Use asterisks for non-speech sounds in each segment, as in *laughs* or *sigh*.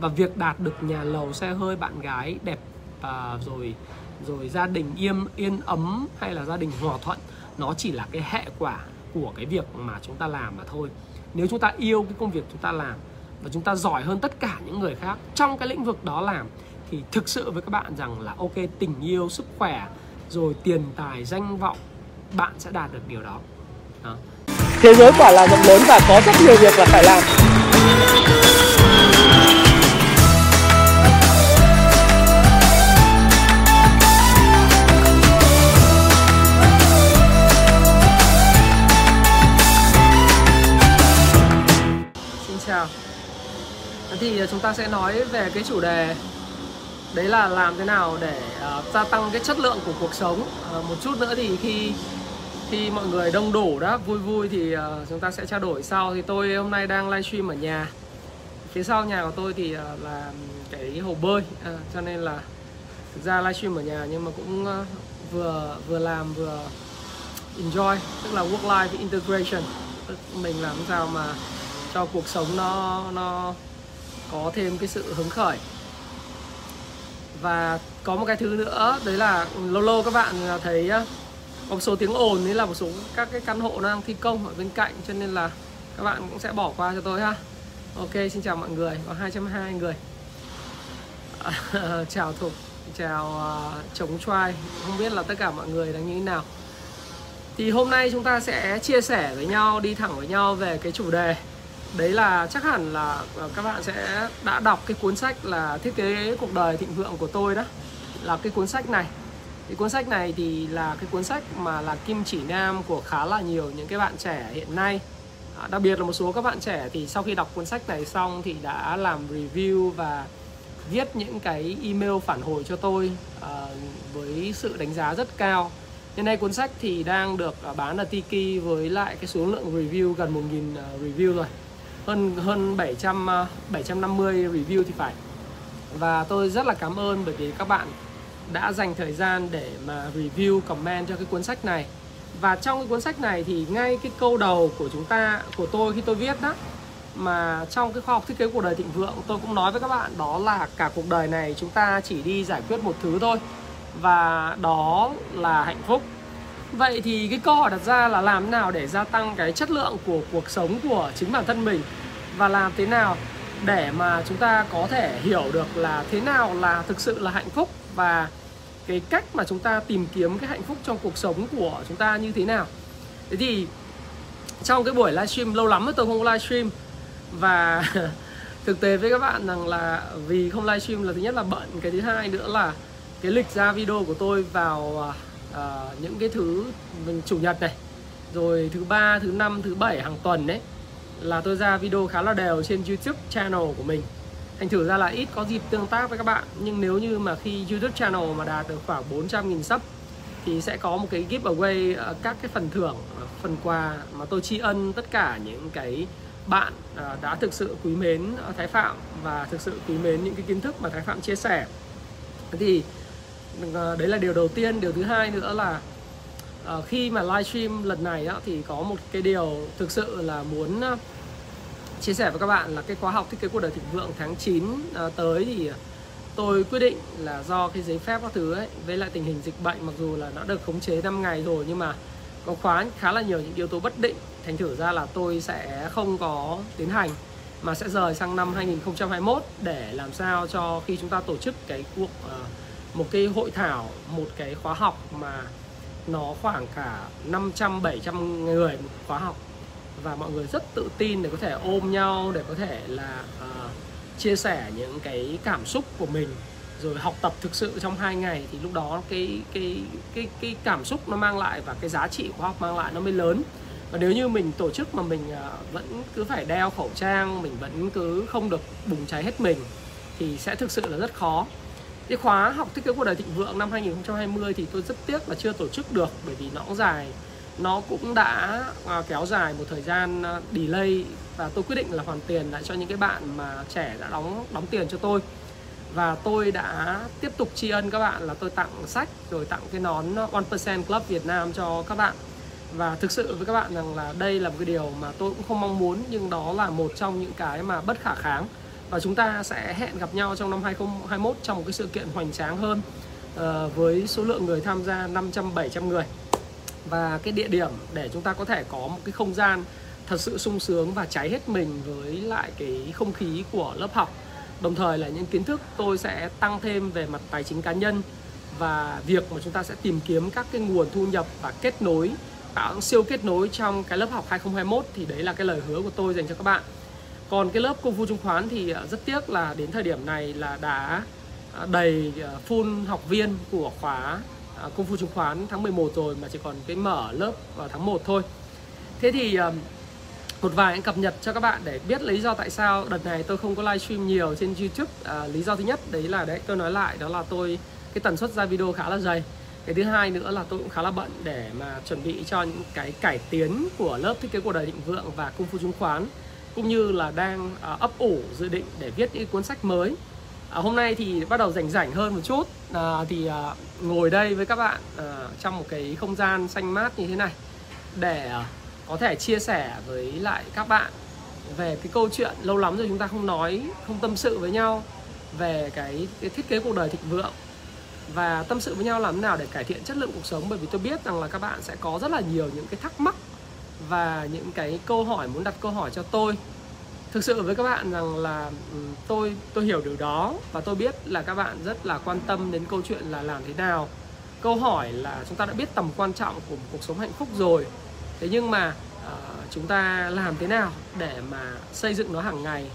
và việc đạt được nhà lầu xe hơi bạn gái đẹp à, rồi rồi gia đình yên yên ấm hay là gia đình hòa thuận nó chỉ là cái hệ quả của cái việc mà chúng ta làm mà thôi. Nếu chúng ta yêu cái công việc chúng ta làm và chúng ta giỏi hơn tất cả những người khác trong cái lĩnh vực đó làm thì thực sự với các bạn rằng là ok tình yêu sức khỏe rồi tiền tài danh vọng bạn sẽ đạt được điều đó, đó. thế giới quả là rộng lớn và có rất nhiều việc là phải làm. Thì chúng ta sẽ nói về cái chủ đề đấy là làm thế nào để uh, gia tăng cái chất lượng của cuộc sống. Uh, một chút nữa thì khi khi mọi người đông đủ đó vui vui thì uh, chúng ta sẽ trao đổi. Sau thì tôi hôm nay đang livestream ở nhà. Phía sau nhà của tôi thì uh, là cái hồ bơi uh, cho nên là thực ra livestream ở nhà nhưng mà cũng uh, vừa vừa làm vừa enjoy tức là work life integration. Tức mình làm sao mà cho cuộc sống nó nó có thêm cái sự hứng khởi. Và có một cái thứ nữa đấy là lâu lâu các bạn thấy có một số tiếng ồn đấy là một số các cái căn hộ đang thi công ở bên cạnh cho nên là các bạn cũng sẽ bỏ qua cho tôi ha. Ok xin chào mọi người có 220 người. À, *laughs* chào thục chào à, uh, chống trai không biết là tất cả mọi người đang như thế nào. Thì hôm nay chúng ta sẽ chia sẻ với nhau đi thẳng với nhau về cái chủ đề đấy là chắc hẳn là ờ, các bạn sẽ đã đọc cái cuốn sách là thiết kế cuộc đời thịnh vượng của tôi đó. Là cái cuốn sách này. Cái cuốn sách này thì là cái cuốn sách mà là kim chỉ nam của khá là nhiều những cái bạn trẻ hiện nay. À, đặc biệt là một số các bạn trẻ thì sau khi đọc cuốn sách này xong thì đã làm review và viết những cái email phản hồi cho tôi à, với sự đánh giá rất cao. Hiện nay cuốn sách thì đang được ờ, bán ở Tiki với lại cái số lượng review gần 1.000 review rồi hơn hơn 700 750 ờ, review thì phải. Và tôi rất là cảm ơn bởi vì các bạn đã dành thời gian để mà review, comment cho cái cuốn sách này. Và trong cái cuốn sách này thì ngay cái câu đầu của chúng ta, của tôi khi tôi viết đó, mà trong cái khoa học thiết kế cuộc đời thịnh vượng, tôi cũng nói với các bạn đó là cả cuộc đời này chúng ta chỉ đi giải quyết một thứ thôi. Và đó là hạnh phúc. Vậy thì cái câu hỏi đặt ra là làm thế nào để gia tăng cái chất lượng của cuộc sống của chính bản thân mình? Và làm thế nào để mà chúng ta có thể hiểu được là thế nào là thực sự là hạnh phúc? Và cái cách mà chúng ta tìm kiếm cái hạnh phúc trong cuộc sống của chúng ta như thế nào. Thế thì trong cái buổi livestream, lâu lắm rồi tôi không có livestream. Và *laughs* thực tế với các bạn rằng là vì không livestream là thứ nhất là bận, cái thứ hai nữa là cái lịch ra video của tôi vào à, uh, những cái thứ chủ nhật này rồi thứ ba thứ năm thứ bảy hàng tuần đấy là tôi ra video khá là đều trên youtube channel của mình. Thành thử ra là ít có dịp tương tác với các bạn nhưng nếu như mà khi youtube channel mà đạt được khoảng 400.000 sub thì sẽ có một cái giveaway ờ, các cái phần thưởng ờ, phần quà mà tôi tri ân tất cả những cái bạn đã thực sự quý mến Thái Phạm và thực sự quý mến những cái kiến thức mà Thái Phạm chia sẻ. Thì Ờ, đấy là điều đầu tiên. Điều thứ hai nữa là uh, khi mà livestream lần này á, thì có một cái điều thực sự là muốn uh, chia sẻ với các bạn là cái khóa học thiết kế cuộc đời thịnh vượng tháng 9 uh, tới thì tôi quyết định là do cái giấy phép các thứ ấy với lại tình hình dịch bệnh mặc dù là nó được khống chế 5 ngày rồi nhưng mà có khóa khá là nhiều những yếu tố bất định. Thành thử ra là tôi sẽ không có tiến hành mà sẽ rời sang năm 2021 để làm sao cho khi chúng ta tổ chức cái cuộc uh, một cái hội thảo một cái khóa học mà nó khoảng cả 500 700 người một khóa học. Và mọi người rất tự tin để có thể ôm nhau để có thể là uh, chia sẻ những cái cảm xúc của mình. Rồi học tập thực sự trong hai ngày thì lúc đó cái cái cái cái cảm xúc nó mang lại và cái giá trị khóa học mang lại nó mới lớn. Và nếu như mình tổ chức mà mình uh, vẫn cứ phải đeo khẩu trang mình vẫn cứ không được bùng cháy hết mình thì sẽ thực sự là rất khó cái khóa học thiết kế cuộc đời thịnh vượng năm 2020 thì tôi rất tiếc là chưa tổ chức được, bởi vì nó cũng dài. Nó cũng đã à, kéo dài một thời gian à, delay và tôi quyết định là hoàn tiền lại cho những cái bạn mà trẻ đã đóng đóng tiền cho tôi. Và tôi đã tiếp tục tri ân các bạn là tôi tặng sách, rồi tặng cái nón one percent Club Việt Nam cho các bạn. Và thực sự với các bạn rằng là đây là một cái điều mà tôi cũng không mong muốn, nhưng đó là một trong những cái mà bất khả kháng và chúng ta sẽ hẹn gặp nhau trong năm 2021 trong một cái sự kiện hoành tráng hơn uh, với số lượng người tham gia 500 700 người. Và cái địa điểm để chúng ta có thể có một cái không gian thật sự sung sướng và cháy hết mình với lại cái không khí của lớp học. Đồng thời là những kiến thức tôi sẽ tăng thêm về mặt tài chính cá nhân và việc mà chúng ta sẽ tìm kiếm các cái nguồn thu nhập và kết nối tạo siêu kết nối trong cái lớp học 2021 thì đấy là cái lời hứa của tôi dành cho các bạn còn cái lớp công phu chứng khoán thì ờ, rất tiếc là đến thời điểm này là đã ờ, đầy ờ, full học viên của khóa công phu chứng khoán tháng 11 rồi mà chỉ còn cái mở lớp vào tháng 1 thôi. Thế thì một vài cập nhật cho các bạn để biết lý do tại sao đợt này tôi không có livestream nhiều trên YouTube. À, lý do thứ nhất đấy là đấy tôi nói lại đó là tôi cái tần suất ra video khá là dày. Cái thứ hai nữa là tôi cũng khá là bận để mà chuẩn bị cho những cái cải tiến của lớp thiết kế cuộc đời định vượng và công phu chứng khoán cũng như là đang uh, ấp ủ dự định để viết những cuốn sách mới. À, hôm nay thì bắt đầu rảnh rảnh hơn một chút. À, thì à, ngồi đây với các bạn à, trong một cái không gian xanh mát như thế này để à, có thể chia sẻ với lại các bạn về cái câu chuyện lâu lắm rồi chúng ta không nói không tâm sự với nhau về cái, cái thiết kế cuộc đời thịnh vượng. Và tâm sự với nhau làm thế nào để cải thiện chất lượng cuộc sống? Bởi vì tôi biết rằng là các bạn sẽ có rất là nhiều những cái thắc mắc và những cái câu hỏi muốn đặt câu hỏi cho tôi. Thực sự với các bạn rằng là ừ, tôi tôi hiểu điều đó và tôi biết là các bạn rất là quan tâm đến câu chuyện là làm thế nào. Câu hỏi là chúng ta đã biết tầm quan trọng của một cuộc sống hạnh phúc rồi. Thế nhưng mà uh, chúng ta làm thế nào để mà xây dựng nó hàng ngày?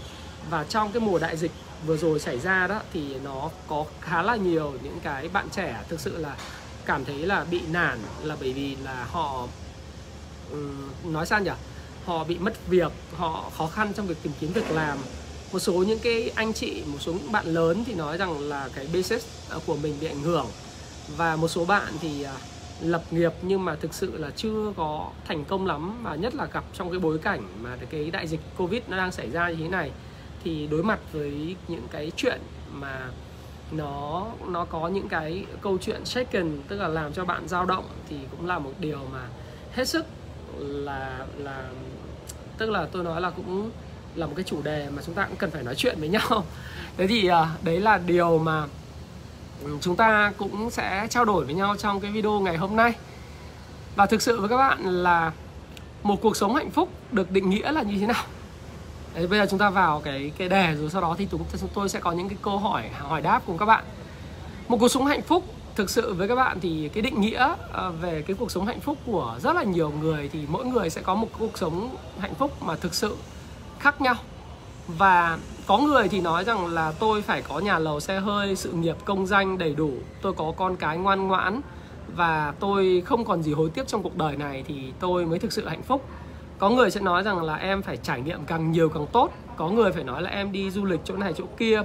Và trong cái mùa đại dịch vừa rồi xảy ra đó thì nó có khá là nhiều những cái bạn trẻ thực sự là cảm thấy là bị nản là bởi vì là họ Ừ, nói sao nhỉ? Họ bị mất việc, họ khó khăn trong việc tìm kiếm việc làm. Một số những cái anh chị, một số những bạn lớn thì nói rằng là cái business ờ, của mình bị ảnh hưởng. Và một số bạn thì ờ, lập nghiệp nhưng mà thực sự là chưa có thành công lắm, và nhất là gặp trong cái bối cảnh mà cái đại dịch covid nó đang xảy ra như thế này, thì đối mặt với những cái chuyện mà nó nó có những cái câu chuyện shaken, tức là làm cho bạn dao động thì cũng là một điều mà hết sức là là tức là tôi nói là cũng là một cái chủ đề mà chúng ta cũng cần phải nói chuyện với nhau. *laughs* Thế thì à, đấy là điều mà chúng ta cũng sẽ trao đổi với nhau trong cái video ngày hôm nay. Và thực sự với các bạn là một cuộc sống hạnh phúc được định nghĩa là như thế nào? Đấy, bây giờ chúng ta vào cái cái đề rồi sau đó thì chúng tôi sẽ có những cái câu hỏi hỏi đáp cùng các bạn. Một cuộc sống hạnh phúc thực sự với các bạn thì cái định nghĩa ờ, về cái cuộc sống hạnh phúc của rất là nhiều người thì mỗi người sẽ có một cuộc sống hạnh phúc mà thực sự khác nhau. Và có người thì nói rằng là tôi phải có nhà lầu, xe hơi, sự nghiệp, công danh đầy đủ, tôi có con cái ngoan ngoãn và tôi không còn gì hối tiếc trong cuộc đời này thì tôi mới thực sự hạnh phúc. Có người sẽ nói rằng là em phải trải nghiệm càng nhiều càng tốt. Có người phải nói là em đi du lịch chỗ này chỗ kia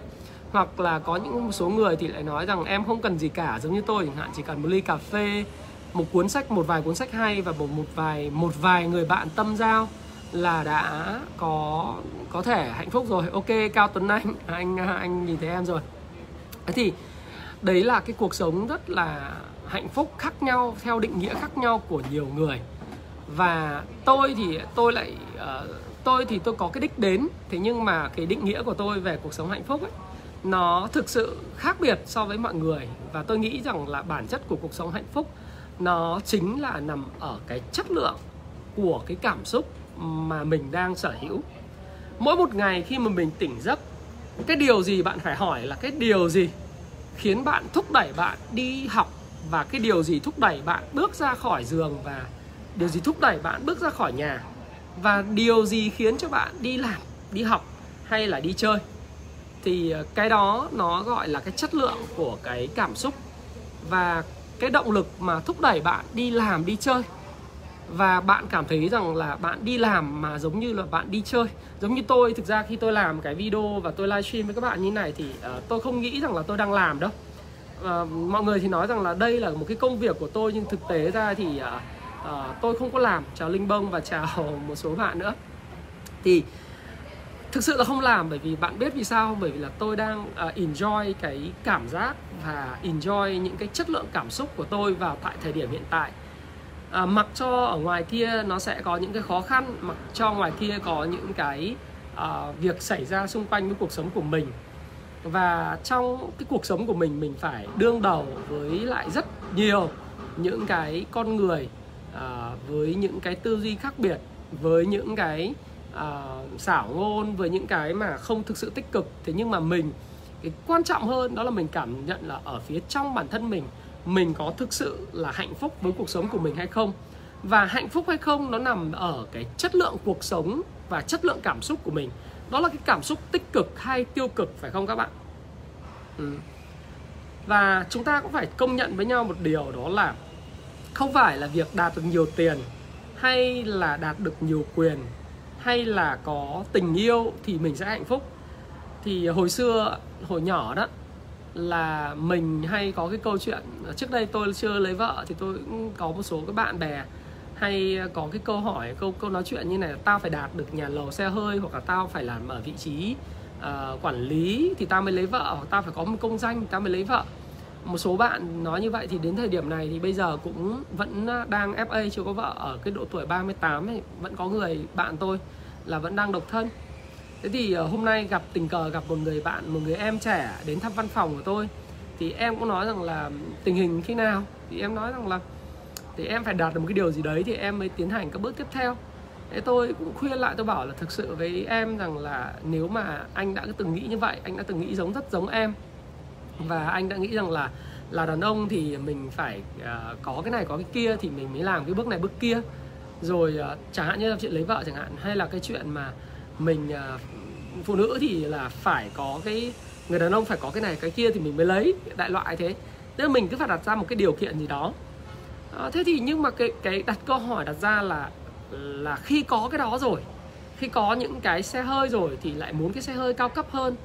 hoặc là có những số người thì lại nói rằng em không cần gì cả giống như tôi chẳng hạn chỉ cần một ly cà phê một cuốn sách một vài cuốn sách hay và một một vài một vài người bạn tâm giao là đã có có thể hạnh phúc rồi. Ok cao tuấn anh *laughs* anh anh nhìn thấy em rồi. Thế thì đấy là cái cuộc sống rất là hạnh phúc khác nhau theo định nghĩa khác nhau của nhiều người. Và tôi thì tôi lại uh, tôi thì tôi có cái đích đến thế nhưng mà cái định nghĩa của tôi về cuộc sống hạnh phúc ấy nó thực sự khác biệt so với mọi người. Và tôi nghĩ rằng là bản chất của cuộc sống hạnh phúc nó chính là nằm ở cái chất lượng của cái cảm xúc mà mình đang sở hữu. Mỗi một ngày khi mà mình tỉnh giấc, cái điều gì bạn phải hỏi là cái điều gì khiến bạn thúc đẩy bạn đi học và cái điều gì thúc đẩy bạn bước ra khỏi giường và điều gì thúc đẩy bạn bước ra khỏi nhà? Và điều gì khiến cho bạn đi làm, đi học hay là đi chơi? Thì ờ, cái đó nó gọi là cái chất lượng của cái cảm xúc và cái động lực mà thúc đẩy bạn đi làm đi chơi. Và bạn cảm thấy rằng là bạn đi làm mà giống như là bạn đi chơi. Giống như tôi thực ra khi tôi làm cái video và tôi livestream với các bạn như này thì uh, tôi không nghĩ rằng là tôi đang làm đâu. Uh, mọi người thì nói rằng là đây là một cái công việc của tôi nhưng thực tế ra thì uh, uh, tôi không có làm. Chào linh bông và chào *laughs* một số bạn nữa. Thì thực sự là không làm bởi vì bạn biết vì sao bởi vì là tôi đang uh, enjoy cái cảm giác và enjoy những cái chất lượng cảm xúc của tôi vào tại thời điểm hiện tại. À, mặc cho ở ngoài kia nó sẽ có những cái khó khăn mặc cho ngoài kia có những cái uh, việc xảy ra xung quanh với cuộc sống của mình. Và trong cái cuộc sống của mình mình phải đương đầu với lại rất nhiều những cái con người uh, với những cái tư duy khác biệt với những cái uh, xảo ngôn với những cái mà không thực sự tích cực. Thế nhưng mà mình cái quan trọng hơn đó là mình cảm nhận là ở phía trong bản thân mình mình có thực sự là hạnh phúc với cuộc sống của mình hay không? Và hạnh phúc hay không nó nằm ở cái chất lượng cuộc sống và chất lượng cảm xúc của mình. Đó là cái cảm xúc tích cực hay tiêu cực phải không các bạn? Ừ. và chúng ta cũng phải công nhận với nhau một điều đó là không phải là việc đạt được nhiều tiền hay là đạt được nhiều quyền hay là có tình yêu thì mình sẽ hạnh phúc. Thì hồi xưa hồi nhỏ đó là mình hay có cái câu chuyện trước đây tôi chưa lấy vợ thì tôi cũng có một số các bạn bè hay có cái câu hỏi câu câu nói chuyện như này là tao phải đạt được nhà lầu xe hơi hoặc là tao phải làm ở vị trí uh, quản lý thì tao mới lấy vợ hoặc tao phải có một công danh thì tao mới lấy vợ một số bạn nói như vậy thì đến thời điểm này thì bây giờ cũng vẫn à, đang FA chưa có vợ, ở cái độ tuổi 38 ấy, vẫn có người bạn tôi là vẫn đang độc thân. Thế thì ờ, hôm nay gặp tình cờ gặp một người bạn, một người em trẻ đến thăm văn phòng của tôi, thì em cũng nói rằng là tình hình khi nào? Thì em nói rằng là, thì em phải đạt được một cái điều gì đấy thì em mới tiến hành các bước tiếp theo. Thế tôi cũng khuyên lại, tôi bảo là thực sự với em rằng là nếu mà anh đã từng nghĩ như vậy, anh đã từng nghĩ giống, rất giống em và anh đã nghĩ rằng là là đàn ông thì mình phải uh, có cái này có cái kia thì mình mới làm cái bước này bước kia. Rồi uh, chẳng hạn như là chuyện lấy vợ chẳng hạn hay là cái chuyện mà mình uh, phụ nữ thì là phải có cái người đàn ông phải có cái này cái kia thì mình mới lấy đại loại thế. Nên mình cứ phải đặt ra một cái điều kiện gì đó. À, thế thì nhưng mà cái cái đặt câu hỏi đặt ra là là khi có cái đó rồi khi có những cái xe hơi rồi thì lại muốn cái xe hơi cao cấp hơn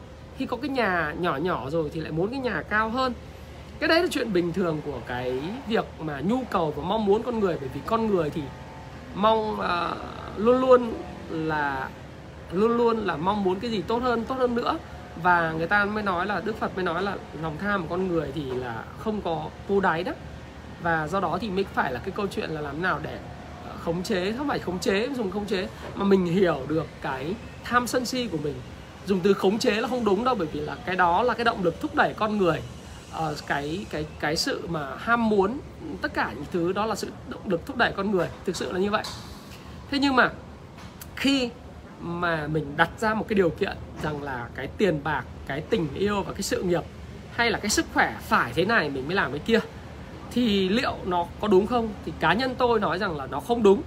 khi có cái nhà nhỏ nhỏ rồi thì lại muốn cái nhà cao hơn. Cái đấy là chuyện bình thường của cái việc mà nhu cầu và mong muốn con người. Bởi vì con người thì mong uh, luôn luôn là luôn luôn là mong muốn cái gì tốt hơn tốt hơn nữa. Và người ta mới nói là đức phật mới nói là lòng tham của con người thì là không có vô đáy đó. Và do đó thì mới phải là cái câu chuyện là làm nào để à, khống chế không phải khống chế dùng khống chế mà mình hiểu được cái tham sân si của mình dùng từ khống chế là không đúng đâu bởi vì là cái đó là cái động lực thúc đẩy con người uh, cái cái cái sự mà ham muốn tất cả những thứ đó là sự động lực thúc đẩy con người. Thực sự là như vậy. Thế nhưng mà khi mà mình đặt ra một cái điều kiện rằng là cái tiền bạc cái tình yêu và cái sự nghiệp hay là cái sức khỏe phải thế này mình mới làm cái kia thì liệu nó có đúng không? Thì cá nhân tôi nói rằng là nó không đúng.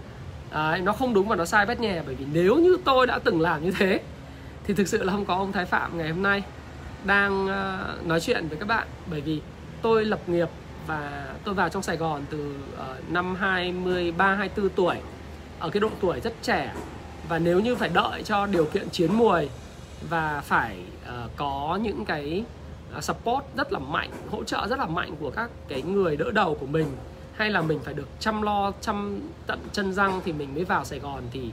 À, nó không đúng và nó sai bét nhè bởi vì nếu như tôi đã từng làm như thế thì thực sự là không có ông Thái Phạm ngày hôm nay đang uh, nói chuyện với các bạn. Bởi vì tôi lập nghiệp và tôi vào trong Sài Gòn từ uh, năm 23 24 tuổi ở cái độ tuổi rất trẻ. Và nếu như phải đợi cho điều kiện chiến mùi và phải uh, có những cái support rất là mạnh hỗ trợ rất là mạnh của các cái người đỡ đầu của mình hay là mình phải được chăm lo chăm tận chân răng thì mình mới vào Sài Gòn thì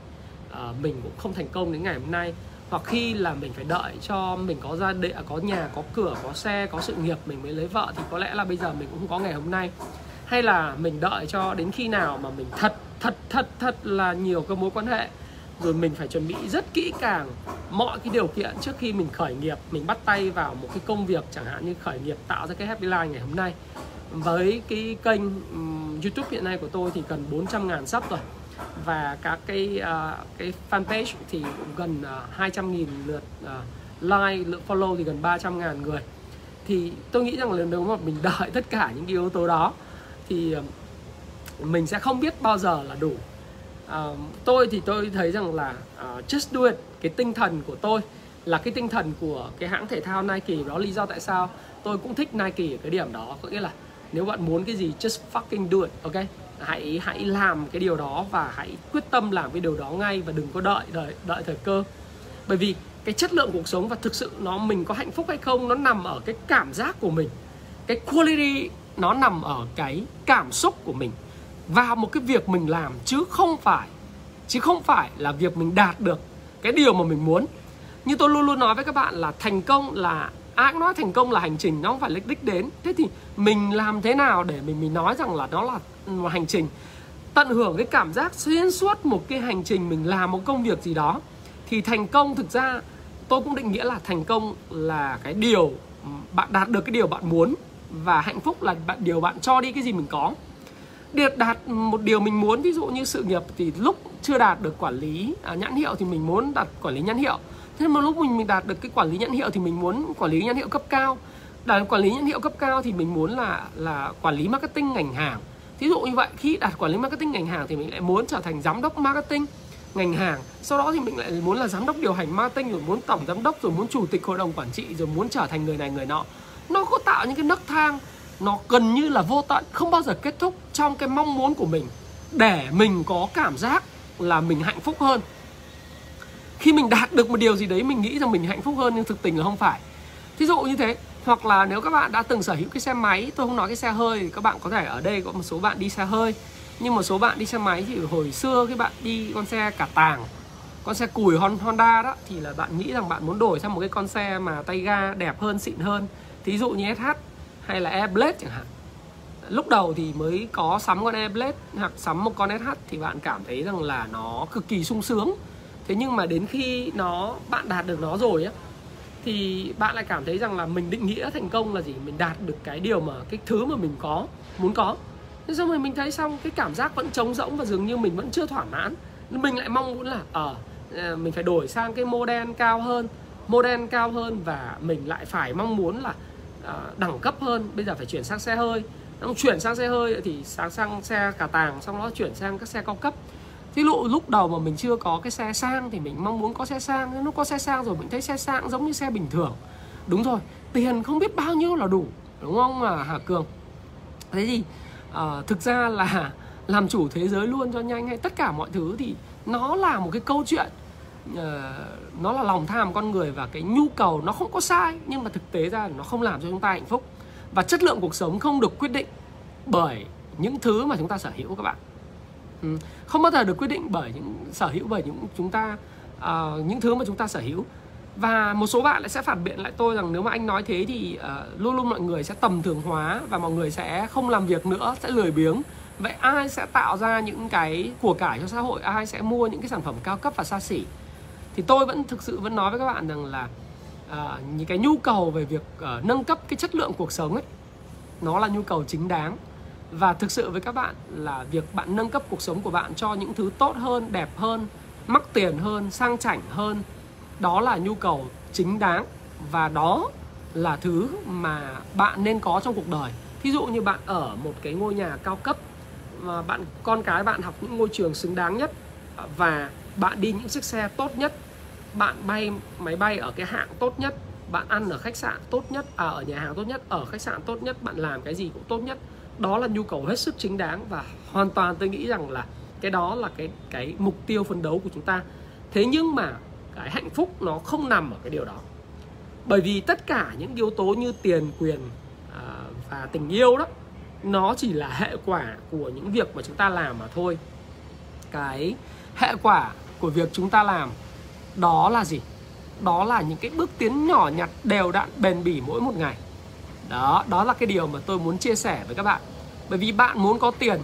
uh, mình cũng không thành công đến ngày hôm nay hoặc khi là mình phải đợi cho mình có gia đình có nhà có cửa có xe có sự nghiệp mình mới lấy vợ thì có lẽ là bây giờ mình cũng không có ngày hôm nay. Hay là mình đợi cho đến khi nào mà mình thật thật thật thật là nhiều cái mối quan hệ rồi mình phải chuẩn bị rất kỹ càng mọi cái điều kiện trước khi mình khởi nghiệp mình bắt tay vào một cái công việc chẳng hạn như khởi nghiệp tạo ra cái happy life ngày hôm nay. Với cái kênh um, YouTube hiện nay của tôi thì cần 400 ngàn sub rồi và các cái uh, cái fanpage thì cũng gần ờ, uh, 200 nghìn lượt uh, like lượt follow thì gần 300 ngàn người. Thì tôi nghĩ rằng là nếu mà mình *laughs* đợi tất cả những cái yếu tố đó thì uh, mình sẽ không biết bao giờ là đủ. Uh, tôi thì tôi thấy rằng là uh, just do it cái tinh thần của tôi là cái tinh thần của cái hãng thể thao Nike. Đó lý do tại sao tôi cũng thích Nike ở cái điểm đó. Có nghĩa là nếu bạn muốn cái gì just fucking do it ok? Hãy hãy làm cái điều đó và hãy quyết tâm làm cái điều đó ngay và đừng có đợi đợi đợi thời cơ. Bởi vì cái chất lượng cuộc sống và thực sự nó mình có hạnh phúc hay không nó nằm ở cái cảm giác của mình. Cái quality nó nằm ở cái cảm xúc của mình. Vào một cái việc mình làm chứ không phải, chứ không phải là việc mình đạt được cái điều mà mình muốn. Như tôi luôn luôn nói với các bạn là thành công là, ai cũng nói thành công là hành trình, nó không phải đích đến. Thế thì mình làm thế nào để mình mình nói rằng là nó là một hành trình tận hưởng cái cảm giác xuyên suốt một cái hành trình mình làm một công việc gì đó thì thành công thực ra tôi cũng định nghĩa là thành công là cái điều bạn đạt được cái điều bạn muốn và hạnh phúc là bạn điều bạn cho đi cái gì mình có. Để đạt một điều mình muốn ví dụ như sự nghiệp thì lúc chưa đạt được quản lý à, nhãn hiệu thì mình muốn đạt quản lý nhãn hiệu. Thế mà lúc mình mình đạt được cái quản lý nhãn hiệu thì mình muốn quản lý nhãn hiệu cấp cao. Đạt quản lý nhãn hiệu cấp cao thì mình muốn là là quản lý marketing ngành hàng thí dụ như vậy, khi đạt quản lý marketing ngành hàng thì mình lại muốn trở thành giám đốc marketing ngành hàng. Sau đó thì mình lại muốn là giám đốc điều hành marketing, rồi muốn tổng giám đốc, rồi muốn chủ tịch hội đồng quản trị, rồi muốn trở thành người này, người nọ. Nó có tạo những cái nấc thang, nó gần như là vô tận, không bao giờ kết thúc trong cái mong muốn của mình, để mình có cảm giác là mình hạnh phúc hơn. Khi mình đạt được một điều gì đấy, mình nghĩ rằng mình hạnh phúc hơn, nhưng thực tình là không phải. Thí dụ như thế hoặc là nếu các bạn đã từng sở hữu cái xe máy, tôi không nói cái xe hơi thì các bạn có thể ở đây có một số bạn đi xe hơi. Nhưng một số bạn đi xe máy thì hồi xưa cái bạn đi con xe cả tàng, con xe cùi Honda đó, thì là bạn nghĩ rằng bạn muốn đổi sang một cái con xe mà tay ga đẹp hơn, xịn hơn. Thí dụ như SH hay là Airblade chẳng hạn. Lúc đầu thì mới có sắm con Airblade hoặc sắm một con SH thì bạn cảm thấy rằng là nó cực kỳ sung sướng. Thế nhưng mà đến khi nó, bạn đạt được nó rồi á thì bạn lại cảm thấy rằng là mình định nghĩa thành công là gì? Mình đạt được cái điều mà cái thứ mà mình có muốn có. Thế xong rồi mình thấy xong cái cảm giác vẫn trống rỗng và dường như mình vẫn chưa thỏa mãn. Mình lại mong muốn là ở à, mình phải đổi sang cái model cao hơn model cao hơn và mình lại phải mong muốn là à, đẳng cấp hơn. Bây giờ phải chuyển sang xe hơi. Xong chuyển sang xe hơi thì sang sang xe cả tàng xong đó chuyển sang các xe cao cấp. Thí dụ lúc đầu mà mình chưa có cái xe sang thì mình mong muốn có xe sang. Lúc có xe sang rồi mình thấy xe sang giống như xe bình thường. Đúng rồi, tiền không biết bao nhiêu là đủ Đúng không mà Hà Cường? Thế thì uh, thực ra là *laughs* làm chủ thế giới luôn cho nhanh hay tất cả mọi thứ thì nó là một cái câu chuyện uh, nó là lòng tham con người và cái nhu cầu nó không có sai nhưng mà thực tế ra nó không làm cho chúng ta hạnh phúc. Và chất lượng cuộc sống không được quyết định bởi những thứ mà chúng ta sở hữu các bạn ừ. không bao giờ được quyết định bởi những sở hữu bởi những chúng ta uh, những thứ mà chúng ta sở hữu. Và một số bạn lại sẽ phản biện lại tôi rằng nếu mà anh nói thế thì uh, luôn luôn mọi người sẽ tầm thường hóa và mọi người sẽ không làm việc nữa sẽ lười biếng. Vậy ai sẽ tạo ra những cái của cải cho xã hội? Ai sẽ mua những cái sản phẩm cao cấp và xa xỉ? Thì tôi vẫn thực sự vẫn nói với các bạn rằng là uh, những cái nhu cầu về việc uh, nâng cấp cái chất lượng cuộc sống ấy nó là nhu cầu chính đáng và thực sự với các bạn là việc bạn nâng cấp cuộc sống của bạn cho những thứ tốt hơn đẹp hơn mắc tiền hơn sang chảnh hơn đó là nhu cầu chính đáng. Và đó là thứ mà bạn nên có trong cuộc đời. Thí dụ như bạn ở một cái ngôi nhà cao cấp và bạn con cái bạn học những ngôi trường xứng đáng nhất và bạn đi những chiếc xe tốt nhất bạn bay máy bay ở cái hạng tốt nhất bạn ăn ở khách sạn tốt nhất à, ở nhà hàng tốt nhất ở khách sạn tốt nhất bạn làm cái gì cũng tốt nhất đó là nhu cầu hết sức chính đáng và hoàn toàn tôi nghĩ rằng là cái đó là cái cái mục tiêu phấn đấu của chúng ta. Thế nhưng mà cái hạnh phúc nó không nằm ở cái điều đó. Bởi vì tất cả những yếu tố như tiền, quyền à, và tình yêu đó, nó chỉ là hệ quả của những việc mà chúng ta làm mà thôi. Cái hệ quả của việc chúng ta làm đó là gì? Đó là những cái bước tiến nhỏ nhặt đều đặn bền bỉ mỗi một ngày đó đó là cái điều mà tôi muốn chia sẻ với các bạn. Bởi vì bạn muốn có tiền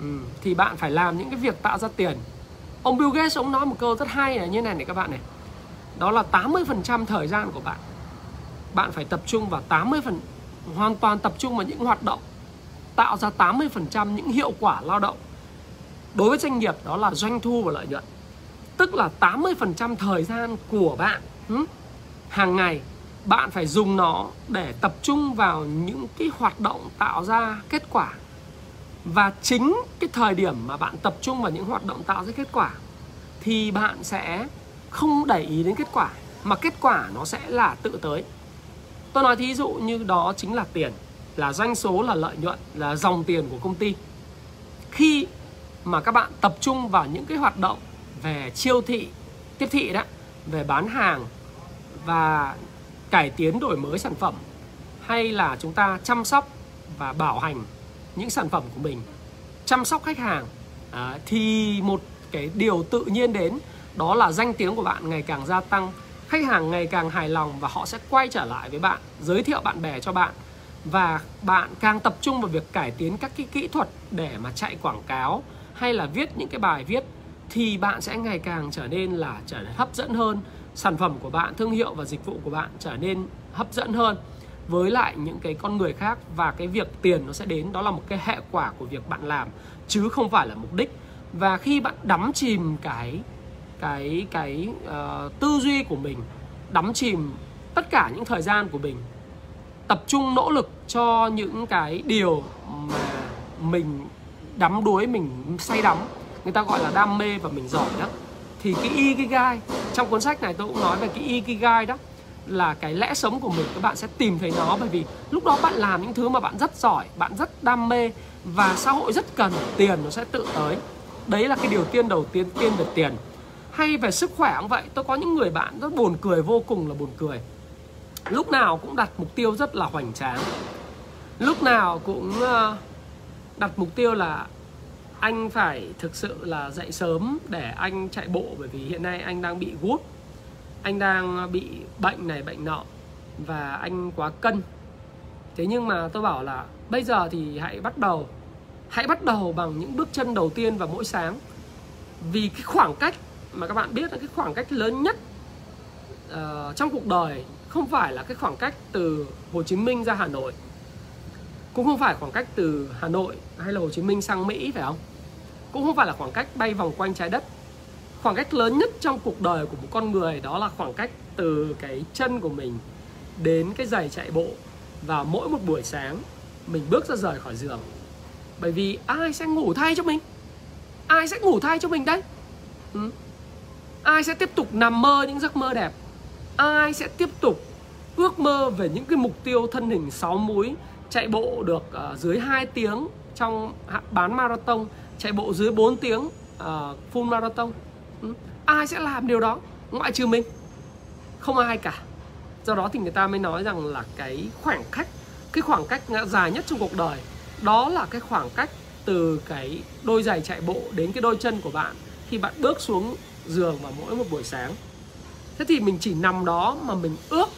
ừ, thì bạn phải làm những cái việc tạo ra tiền. Ông Bill Gates ông nói một câu rất hay là như này này các bạn này. Đó là 80% thời gian của bạn. Bạn phải tập trung vào 80 phần, hoàn toàn tập trung vào những hoạt động, tạo ra 80% những hiệu quả lao động. Đối với doanh nghiệp, đó là doanh thu và lợi nhuận. Tức là 80% thời gian của bạn hàng ngày bạn phải dùng nó để tập trung vào những cái hoạt động tạo ra kết quả. Và chính cái thời điểm mà bạn tập trung vào những hoạt động tạo ra kết quả thì bạn sẽ không để ý đến kết quả, mà kết quả nó sẽ là tự tới. Tôi nói thí dụ như đó chính là tiền, là doanh số, là lợi nhuận, là dòng tiền của công ty. Khi mà các bạn tập trung vào những cái hoạt động về chiêu thị, tiếp thị đó, về bán hàng và cải tiến đổi mới sản phẩm hay là chúng ta chăm sóc và bảo hành những sản phẩm của mình. Chăm sóc khách hàng à, thì một cái điều tự nhiên đến đó là danh tiếng của bạn ngày càng gia tăng khách hàng ngày càng hài lòng và họ sẽ quay trở lại với bạn giới thiệu bạn bè cho bạn. Và bạn càng tập trung vào việc cải tiến các cái kỹ thuật để mà chạy quảng cáo hay là viết những cái bài viết thì bạn sẽ ngày càng trở nên là trở nên hấp dẫn hơn sản phẩm của bạn thương hiệu và dịch vụ của bạn trở nên hấp dẫn hơn với lại những cái con người khác và cái việc tiền nó sẽ đến. Đó là một cái hệ quả của việc bạn làm chứ không phải là mục đích. Và khi bạn đắm chìm cái cái cái uh, tư duy của mình đắm chìm tất cả những thời gian của mình tập trung nỗ lực cho những cái điều mà mình đắm đuối mình say đắm người ta gọi là đam mê và mình giỏi đó thì cái ikigai, trong cuốn sách này tôi cũng nói về cái ikigai đó, là cái lẽ sống của mình, các bạn sẽ tìm thấy nó. Bởi vì lúc đó bạn làm những thứ mà bạn rất giỏi, bạn rất đam mê và xã hội rất cần tiền nó sẽ tự tới. Đấy là cái điều tiên đầu tiên tiên về tiền. Hay về sức khỏe cũng vậy, tôi có những người bạn rất buồn cười, vô cùng là buồn cười. Lúc nào cũng đặt mục tiêu rất là hoành tráng. Lúc nào cũng ờ, đặt mục tiêu là anh phải thực sự là dậy sớm để anh chạy bộ bởi vì hiện nay anh đang bị gút anh đang bị bệnh này bệnh nọ và anh quá cân. Thế nhưng mà tôi bảo là bây giờ thì hãy bắt đầu. Hãy bắt đầu bằng những bước chân đầu tiên vào mỗi sáng. Vì cái khoảng cách mà các bạn biết là cái khoảng cách lớn nhất uh, trong cuộc đời không phải là cái khoảng cách từ Hồ Chí Minh ra Hà Nội. Cũng không phải khoảng cách từ Hà Nội hay là Hồ Chí Minh sang Mỹ phải không? Cũng không phải là khoảng cách bay vòng quanh trái đất. Khoảng cách lớn nhất trong cuộc đời của một con người đó là khoảng cách từ cái chân của mình đến cái giày chạy bộ. Và mỗi một buổi sáng mình bước ra rời khỏi giường. Bởi vì ai sẽ ngủ thay cho mình? Ai sẽ ngủ thay cho mình đấy ừ. ai sẽ tiếp tục nằm mơ những giấc mơ đẹp? Ai sẽ tiếp tục ước mơ về những cái mục tiêu thân hình 6 múi chạy bộ được uh, dưới 2 tiếng trong bán marathon chạy bộ dưới 4 tiếng uh, full marathon. Ừ. ai sẽ làm điều đó? Ngoại trừ mình. Không ai cả. Do đó thì người ta mới nói rằng là cái khoảng cách cái khoảng cách dài nhất trong cuộc đời đó là cái khoảng cách từ cái đôi giày chạy bộ đến cái đôi chân của bạn khi bạn bước xuống giường vào mỗi một buổi sáng. Thế thì mình chỉ nằm đó mà mình ước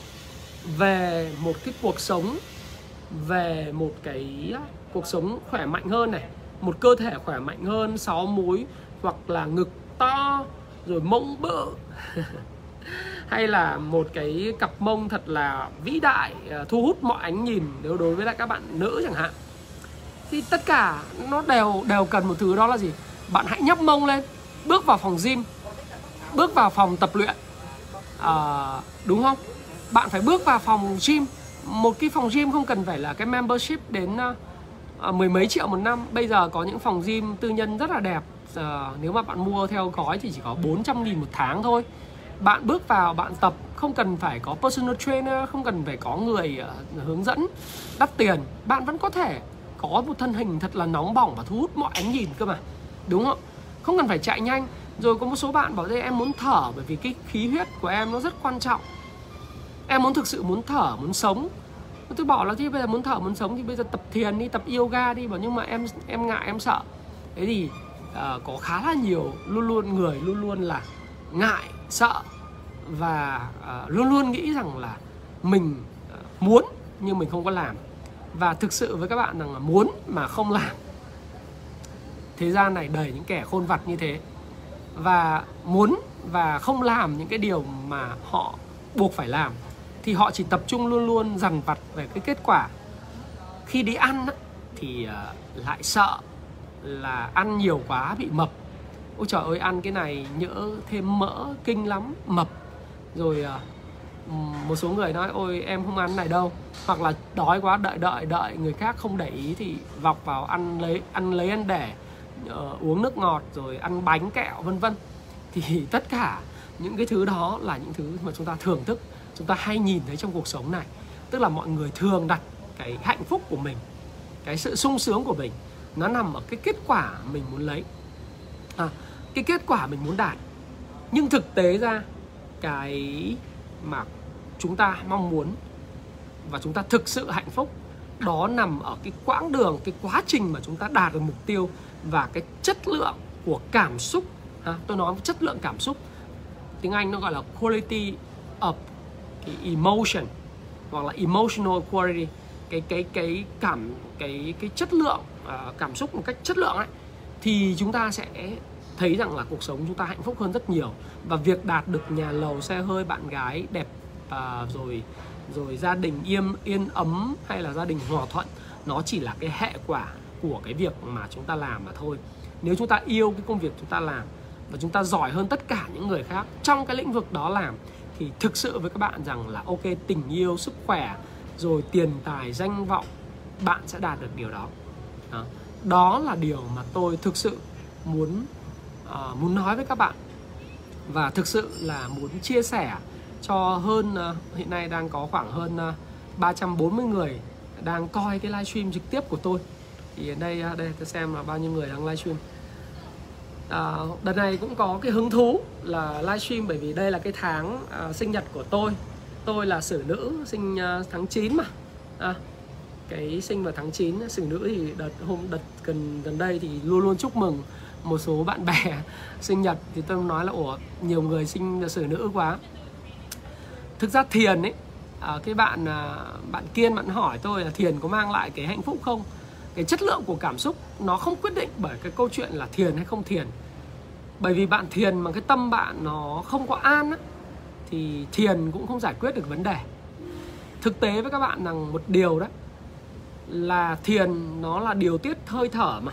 về một cái cuộc sống về một cái à, cuộc sống khỏe mạnh hơn này một cơ thể khỏe mạnh hơn sáu múi hoặc là ngực to rồi mông bự. *laughs* Hay là một cái cặp mông thật là vĩ đại à, thu hút mọi ánh nhìn nếu đối với lại các bạn nữ chẳng hạn. Thì tất cả nó đều đều cần một thứ đó là gì? Bạn hãy nhấc mông lên bước vào phòng gym bước vào phòng tập luyện. À, đúng không? Bạn phải bước vào phòng gym. Một cái phòng gym không cần phải là cái membership đến à, À, mười mấy triệu một năm. Bây giờ có những phòng gym tư nhân rất là đẹp. À, nếu mà bạn mua theo gói thì chỉ có 400 nghìn một tháng thôi. Bạn bước vào bạn tập không cần phải có personal trainer không cần phải có người uh, hướng dẫn đắt tiền. Bạn vẫn có thể có một thân hình thật là nóng bỏng và thu hút mọi ánh nhìn cơ mà. Đúng không? Không cần phải chạy nhanh. Rồi có một số bạn bảo đây em muốn thở bởi vì cái khí huyết của em nó rất quan trọng. Em muốn thực sự muốn thở muốn sống tôi bảo là thì bây giờ muốn thở muốn sống thì bây giờ tập thiền đi tập yoga đi. Bảo nhưng mà em em ngại em sợ. Thế thì uh, có khá là nhiều luôn luôn người luôn luôn là ngại sợ và uh, luôn luôn nghĩ rằng là mình uh, muốn nhưng mình không có làm. Và thực sự với các bạn rằng là muốn mà không làm thế gian này đầy những kẻ khôn vặt như thế. Và muốn và không làm những cái điều mà họ buộc phải làm thì họ chỉ tập trung luôn luôn dằn vặt về cái kết quả. Khi đi ăn thì ờ, lại sợ là ăn nhiều quá bị mập. Ôi trời ơi ăn cái này nhỡ thêm mỡ kinh lắm mập. Rồi ờ, một số người nói ôi em không ăn này đâu. Hoặc là đói quá đợi đợi đợi người khác không để ý thì vọc vào ăn lấy ăn lấy ăn để uh, ờ, uống nước ngọt rồi ăn bánh kẹo vân vân. Thì *laughs* tất cả những cái thứ đó là những thứ mà chúng ta thưởng thức chúng ta hay nhìn thấy trong cuộc sống này. Tức là mọi người thường đặt cái hạnh phúc của mình cái sự sung sướng của mình nó nằm ở cái kết quả mình muốn lấy. À, cái kết quả mình muốn đạt. Nhưng thực tế ra cái mà chúng ta mong muốn và chúng ta thực sự hạnh phúc đó nằm ở cái quãng đường cái quá trình mà chúng ta đạt được mục tiêu và cái chất lượng của cảm xúc. À, tôi nói chất lượng cảm xúc. Tiếng anh nó gọi là quality of cái emotion hoặc là emotional quality cái cái cái cảm cái cái chất lượng uh, cảm xúc một cách chất lượng ấy thì chúng ta sẽ thấy rằng là cuộc sống chúng ta hạnh phúc hơn rất nhiều. Và việc đạt được nhà lầu xe hơi bạn gái đẹp à, rồi rồi gia đình yên yên ấm hay là gia đình hòa thuận nó chỉ là cái hệ quả của cái việc mà chúng ta làm mà thôi. Nếu chúng ta yêu cái công việc chúng ta làm và chúng ta giỏi hơn tất cả những người khác trong cái lĩnh vực đó làm thì thực sự với các bạn rằng là ok tình yêu sức khỏe rồi tiền tài danh vọng bạn sẽ đạt được điều đó. Đó, đó là điều mà tôi thực sự muốn uh, muốn nói với các bạn. Và thực sự là muốn chia sẻ cho hơn uh, hiện nay đang có khoảng hơn à, uh, 340 người đang coi cái livestream trực tiếp của tôi. Thì ở đây uh, đây tôi xem là bao nhiêu người đang livestream à, đợt này cũng có cái hứng thú là livestream bởi vì đây là cái tháng à, sinh nhật của tôi. Tôi là sử nữ sinh à, tháng 9 mà. À, cái sinh vào tháng 9 sử nữ thì đợt hôm đợt gần gần đây thì luôn luôn chúc mừng một số bạn bè *laughs* sinh nhật. Thì tôi nói là ủa nhiều người sinh sử nữ quá. Thực ra thiền ấy à, cái bạn à, bạn kiên bạn hỏi tôi là thiền có mang lại cái hạnh phúc không? Cái chất lượng của cảm xúc nó không quyết định bởi cái câu chuyện là thiền hay không thiền. Bởi vì bạn thiền mà cái tâm bạn nó không có an á, thì thiền cũng không giải quyết được vấn đề. Thực tế với các bạn rằng một điều đó là thiền nó là điều tiết hơi thở mà.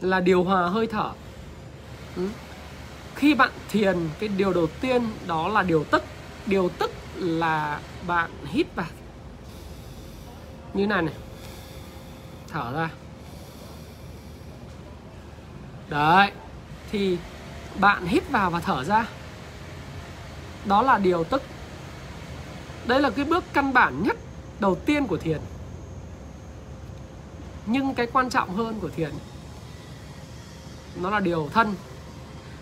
Là điều hòa hơi thở. Ừ. khi bạn thiền cái điều đầu tiên đó là điều tức. Điều tức là bạn hít vào. Như này này thở ra. Đấy, thì bạn hít vào và thở ra. Đó là điều tức. Đây là cái bước căn bản nhất, đầu tiên của thiền. Nhưng cái quan trọng hơn của thiền, nó là điều thân.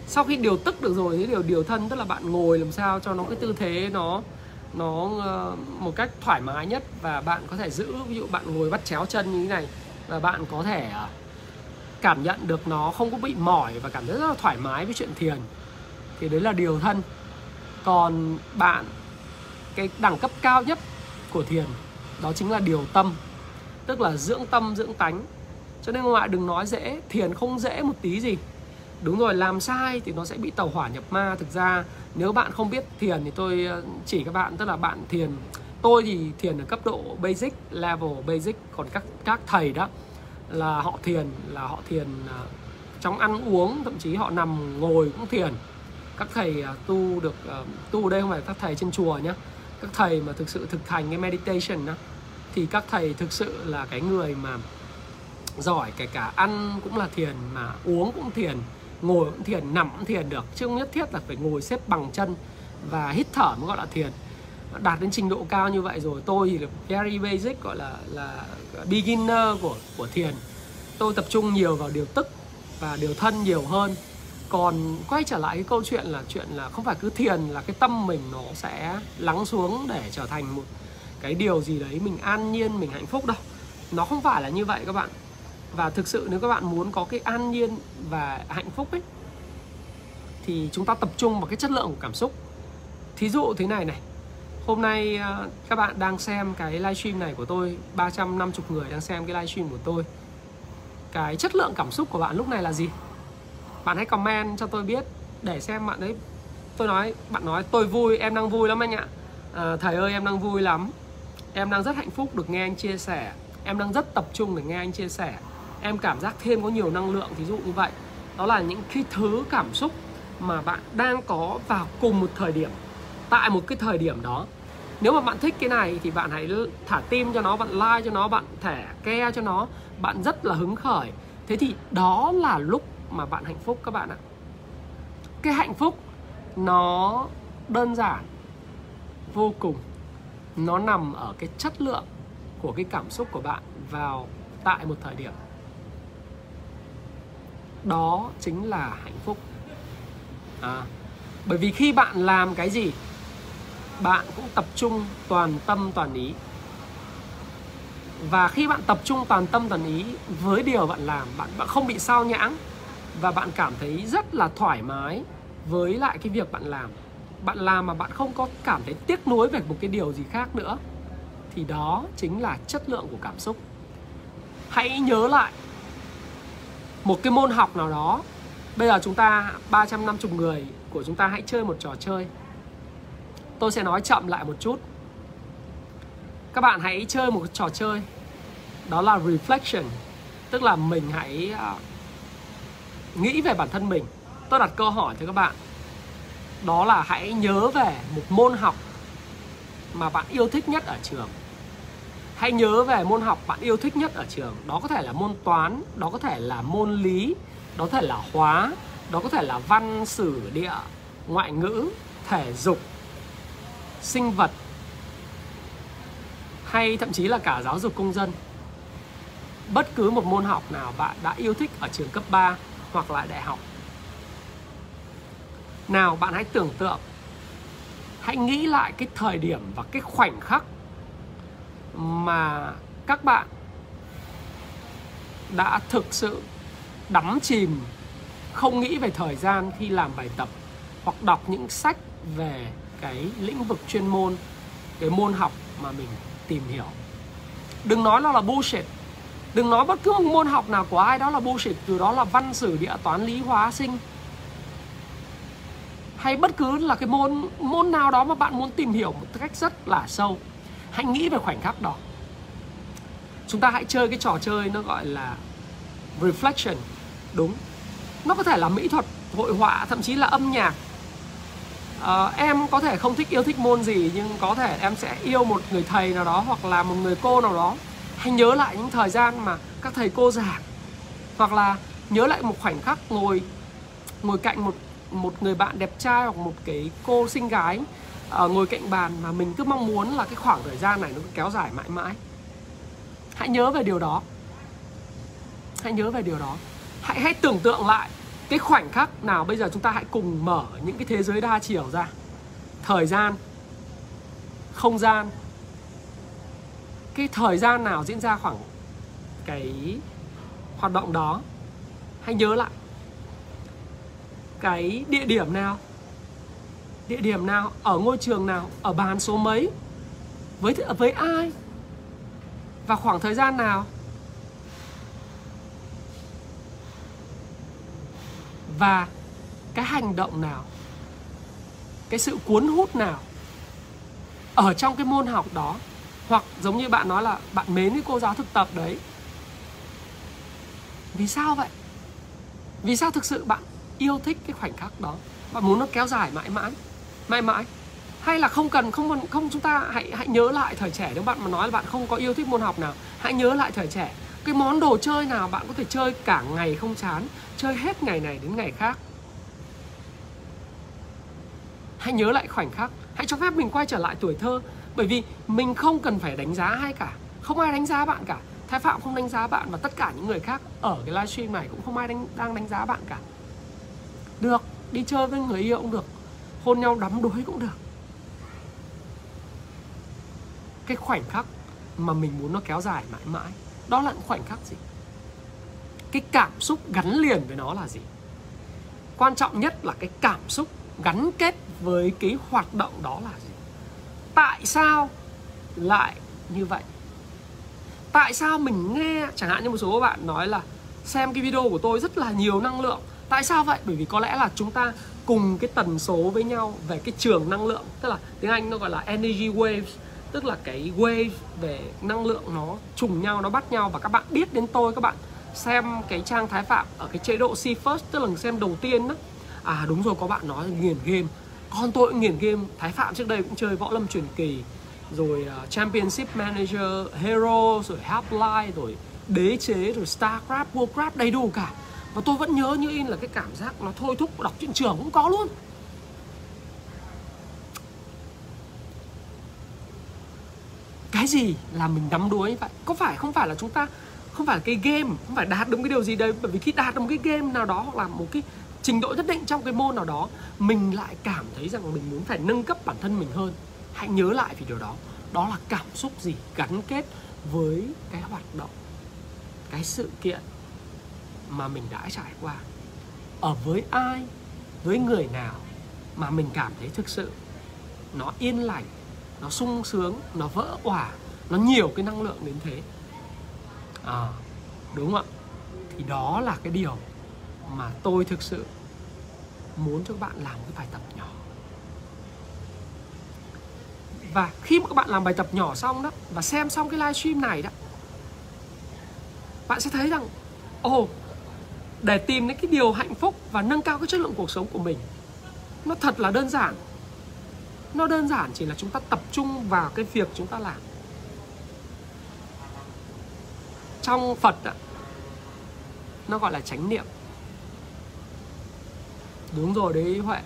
Sau khi điều tức được rồi, thì điều điều thân tức là bạn ngồi làm sao cho nó cái tư thế nó nó ờ, một cách thoải mái nhất và bạn có thể giữ, ví dụ bạn ngồi bắt chéo chân như thế này và bạn có thể ờ, cảm nhận được nó không có bị mỏi và cảm thấy rất là thoải mái với chuyện thiền, thì đấy là điều thân. Còn bạn, cái đẳng cấp cao nhất của thiền, đó chính là điều tâm, tức là dưỡng tâm, dưỡng tánh. Cho nên ngoại đừng nói dễ, thiền không dễ một tí gì đúng rồi, làm sai thì nó sẽ bị tàu hỏa nhập ma. Thực ra, nếu bạn không biết thiền thì tôi ờ, chỉ các bạn, tức là bạn thiền, tôi thì thiền ở cấp độ basic, level basic. Còn các các thầy đó là họ thiền, là họ thiền ờ, trong ăn uống, thậm chí họ nằm ngồi cũng thiền. Các thầy ờ, tu được tu đây không phải các thầy trên chùa nhé các thầy mà thực sự thực hành cái meditation đó, thì các thầy thực sự là cái người mà giỏi, kể cả ăn cũng là thiền, mà uống cũng thiền ngồi cũng thiền, nằm cũng thiền được. Chứ không nhất thiết là phải ngồi xếp bằng chân và hít thở mới gọi là thiền. Đạt đến trình độ cao như vậy rồi, tôi thì là very basic gọi là là beginner của của thiền. Tôi tập trung nhiều vào điều tức và điều thân nhiều hơn. Còn quay trở lại cái câu chuyện là chuyện là không phải cứ thiền là cái tâm mình nó sẽ lắng xuống để trở thành một cái điều gì đấy mình an nhiên, mình hạnh phúc đâu. Nó không phải là như vậy các bạn và thực sự nếu các bạn muốn có cái an nhiên và hạnh phúc ấy thì chúng ta tập trung vào cái chất lượng của cảm xúc. Thí dụ thế này này hôm nay ờ, các bạn đang xem cái livestream này của tôi 350 người đang xem cái livestream của tôi. Cái chất lượng cảm xúc của bạn lúc này là gì? Bạn hãy comment cho tôi biết để xem bạn ấy. Tôi nói bạn nói tôi vui em đang vui lắm anh ạ. À, thầy ơi em đang vui lắm. Em đang rất hạnh phúc được nghe anh chia sẻ. Em đang rất tập trung để nghe anh chia sẻ em cảm giác thêm có nhiều năng lượng ví dụ như vậy. Đó là những cái thứ cảm xúc mà bạn đang có vào cùng một thời điểm, tại một cái thời điểm đó. Nếu mà bạn thích cái này thì bạn hãy thả tim cho nó, bạn like cho nó, bạn thẻ ke cho nó. Bạn rất là hứng khởi. Thế thì đó là lúc mà bạn hạnh phúc các bạn ạ. Cái hạnh phúc nó đơn giản, vô cùng. Nó nằm ở cái chất lượng của cái cảm xúc của bạn vào tại một thời điểm đó chính là hạnh phúc. À, bởi vì khi bạn làm cái gì bạn cũng tập trung toàn tâm toàn ý. Và khi bạn tập trung toàn tâm toàn ý với điều bạn làm bạn bạn không bị sao nhãng và bạn cảm thấy rất là thoải mái với lại cái việc bạn làm. Bạn làm mà bạn không có cảm thấy tiếc nuối về một cái điều gì khác nữa thì đó chính là chất lượng của cảm xúc. Hãy nhớ lại một cái môn học nào đó. Bây giờ chúng ta 350 người của chúng ta hãy chơi một trò chơi. Tôi sẽ nói chậm lại một chút. Các bạn hãy chơi một trò chơi. Đó là reflection, tức là mình hãy à, nghĩ về bản thân mình. Tôi đặt câu hỏi cho các bạn. Đó là hãy nhớ về một môn học mà bạn yêu thích nhất ở trường hãy nhớ về môn học bạn yêu thích nhất ở trường. Đó có thể là môn toán, đó có thể là môn lý, đó có thể là hóa, đó có thể là văn, sử, địa, ngoại ngữ, thể dục, sinh vật, hay thậm chí là cả giáo dục công dân. Bất cứ một môn học nào bạn đã yêu thích ở trường cấp 3 hoặc là đại học. Nào, bạn hãy tưởng tượng. Hãy nghĩ lại cái thời điểm và cái khoảnh khắc mà các bạn đã thực sự đắm chìm, không nghĩ về thời gian khi làm bài tập hoặc đọc những sách về cái lĩnh vực chuyên môn, cái môn học mà mình tìm hiểu. Đừng nói nó là bullshit. Đừng nói bất cứ một môn học nào của ai đó là bullshit, từ đó là văn sử, địa toán, lý hóa, sinh. Hay bất cứ là cái môn môn nào đó mà bạn muốn tìm hiểu một cách rất là sâu hãy nghĩ về khoảnh khắc đó. Chúng ta hãy chơi cái trò chơi nó gọi là reflection đúng. Nó có thể là mỹ thuật hội họa thậm chí là âm nhạc. À, em có thể không thích yêu thích môn gì nhưng có thể em sẽ yêu một người thầy nào đó hoặc là một người cô nào đó. Hãy nhớ lại những thời gian mà các thầy cô giảng. Hoặc là nhớ lại một khoảnh khắc ngồi ngồi cạnh một một người bạn đẹp trai hoặc một cái cô xinh gái à, ngồi cạnh bàn mà mình cứ mong muốn là cái khoảng thời gian này nó cứ kéo dài mãi mãi. Hãy nhớ về điều đó. Hãy nhớ về điều đó. Hãy hãy tưởng tượng lại cái khoảnh khắc nào bây giờ chúng ta hãy cùng mở những cái thế giới đa chiều ra. Thời gian không gian. Cái thời gian nào diễn ra khoảng cái hoạt động đó. Hãy nhớ lại. Cái địa điểm nào địa điểm nào, ở ngôi trường nào, ở bàn số mấy? Với với ai? Và khoảng thời gian nào? Và cái hành động nào? Cái sự cuốn hút nào? Ở trong cái môn học đó, hoặc giống như bạn nói là bạn mến cái cô giáo thực tập đấy. Vì sao vậy? Vì sao thực sự bạn yêu thích cái khoảnh khắc đó? Bạn muốn nó kéo dài mãi mãi? Mãi mãi. Hay là không cần không không chúng ta hãy hãy nhớ lại thời trẻ nếu bạn mà nói là bạn không có yêu thích môn học nào. Hãy nhớ lại thời trẻ. Cái món đồ chơi nào bạn có thể chơi cả ngày không chán chơi hết ngày này đến ngày khác? Hãy nhớ lại khoảnh khắc. Hãy cho phép mình quay trở lại tuổi thơ. Bởi vì mình không cần phải đánh giá ai cả. Không ai đánh giá bạn cả. Thái phạm không đánh giá bạn và tất cả những người khác ở cái livestream này cũng không ai đánh, đang đánh giá bạn cả. Được đi chơi với người yêu cũng được hôn nhau đắm đuối cũng được. Cái khoảnh khắc mà mình muốn nó kéo dài mãi mãi, đó là khoảnh khắc gì? Cái cảm xúc gắn liền với nó là gì? Quan trọng nhất là cái cảm xúc gắn kết với cái hoạt động đó là gì? Tại sao lại như vậy? Tại sao mình nghe, chẳng hạn như một số các bạn nói là, xem cái video của tôi rất là nhiều năng lượng, tại sao vậy? Bởi vì có lẽ là chúng ta cùng cái tần số với nhau về cái trường năng lượng tức là tiếng anh nó gọi là energy waves tức là cái wave về năng lượng nó trùng nhau nó bắt nhau. Và các bạn biết đến tôi các bạn xem cái trang thái phạm ở cái chế độ see first tức là xem đầu tiên đó. À đúng rồi có bạn nói nghiền game. Con tôi cũng nghiền game. Thái phạm trước đây cũng chơi võ lâm truyền kỳ. Rồi uh, championship manager hero rồi half life rồi đế chế rồi starcraft warcraft đầy đủ cả và tôi vẫn nhớ như in là cái cảm giác nó thôi thúc đọc truyện trường cũng có luôn. Cái gì là mình đắm đuối vậy? Có phải, không phải là chúng ta, không phải là cái game, không phải đạt được cái điều gì đấy, bởi vì khi đạt được một cái game nào đó hoặc là một cái trình độ nhất định trong cái môn nào đó, mình lại cảm thấy rằng mình muốn phải nâng cấp bản thân mình hơn. Hãy nhớ lại vì điều đó. Đó là cảm xúc gì gắn kết với cái hoạt động, cái sự kiện mà mình đã trải qua. Ở với ai với người nào mà mình cảm thấy thực sự nó yên lành nó sung sướng nó vỡ òa nó nhiều cái năng lượng đến thế? À, đúng không ạ? Thì đó là cái điều mà tôi thực sự muốn cho các bạn làm cái bài tập nhỏ. Và khi mà các bạn làm bài tập nhỏ xong đó và xem xong cái livestream này đó bạn sẽ thấy rằng ồ oh, để tìm đến cái điều hạnh phúc và nâng cao cái chất lượng cuộc sống của mình. Nó thật là đơn giản. Nó đơn giản chỉ là chúng ta tập trung vào cái việc chúng ta làm. Trong phật ạ, nó gọi là chánh niệm. Đúng rồi đấy huệ,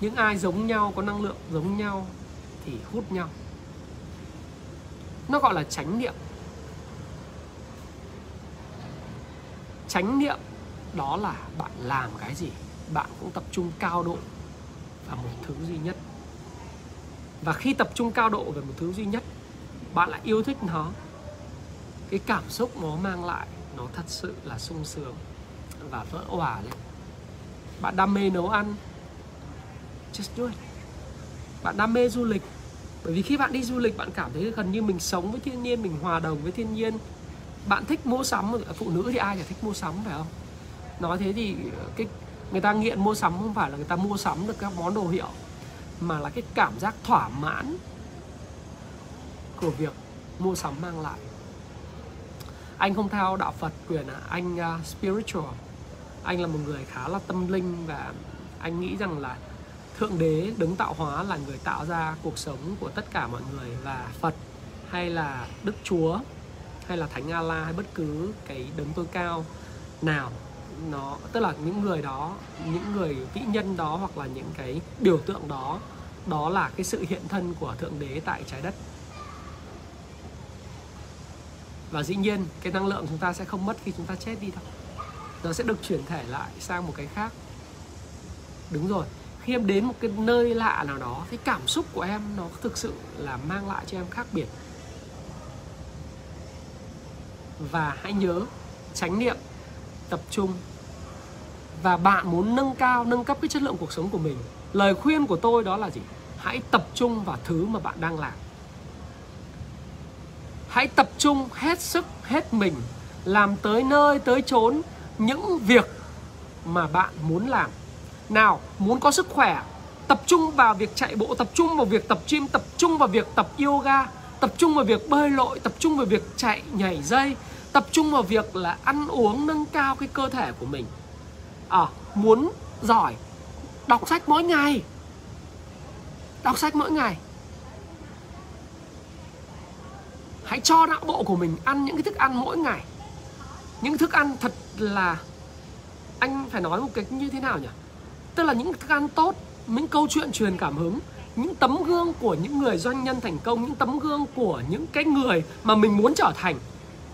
những ai giống nhau, có năng lượng giống nhau thì hút nhau. Nó gọi là chánh niệm. Chánh niệm đó là bạn làm cái gì? Bạn cũng tập trung cao độ vào một thứ duy nhất. Và khi tập trung cao độ về một thứ duy nhất, bạn lại yêu thích nó. Cái cảm xúc nó mang lại, nó thật sự là sung sướng và vỡ òa lên. Bạn đam mê nấu ăn. Just do it. Bạn đam mê du lịch. Bởi vì khi bạn đi du lịch, bạn cảm thấy gần như mình sống với thiên nhiên, mình hòa đồng với thiên nhiên. Bạn thích mua sắm, phụ nữ thì ai chả thích mua sắm, phải không? Nói thế thì cái người ta nghiện mua sắm không phải là người ta mua sắm được các món đồ hiệu mà là cái cảm giác thỏa mãn của việc mua sắm mang lại. Anh không theo đạo Phật quyền à anh uh, spiritual. Anh là một người khá là tâm linh và anh nghĩ rằng là thượng đế đứng tạo hóa là người tạo ra cuộc sống của tất cả mọi người và Phật hay là Đức Chúa hay là Thánh Allah hay bất cứ cái đấng tối cao nào nó, tức là những người đó, những người vĩ nhân đó hoặc là những cái biểu tượng đó đó là cái sự hiện thân của thượng đế tại trái đất. Và dĩ nhiên, cái năng lượng chúng ta sẽ không mất khi chúng ta chết đi đâu nó sẽ được chuyển thể lại sang một cái khác. Đúng rồi, khi em đến một cái nơi lạ nào đó, cái cảm xúc của em nó thực sự là mang lại cho em khác biệt. Và hãy nhớ tránh niệm tập trung. Và bạn muốn nâng cao, nâng cấp cái chất lượng cuộc sống của mình, lời khuyên của tôi đó là gì? Hãy tập trung vào thứ mà bạn đang làm. Hãy tập trung hết sức, hết mình làm tới nơi, tới chốn những việc mà bạn muốn làm. Nào, muốn có sức khỏe, tập trung vào việc chạy bộ, tập trung vào việc tập gym, tập trung vào việc tập yoga, tập trung vào việc bơi lội, tập trung vào việc chạy nhảy dây tập trung vào việc là ăn uống nâng cao cái cơ thể của mình. À, muốn giỏi đọc sách mỗi ngày. Đọc sách mỗi ngày. Hãy cho não bộ của mình ăn những cái thức ăn mỗi ngày. Những thức ăn thật là anh phải nói một cách như thế nào nhỉ? Tức là những thức ăn tốt những câu chuyện truyền cảm hứng những tấm gương của những người doanh nhân thành công những tấm gương của những cái người mà mình muốn trở thành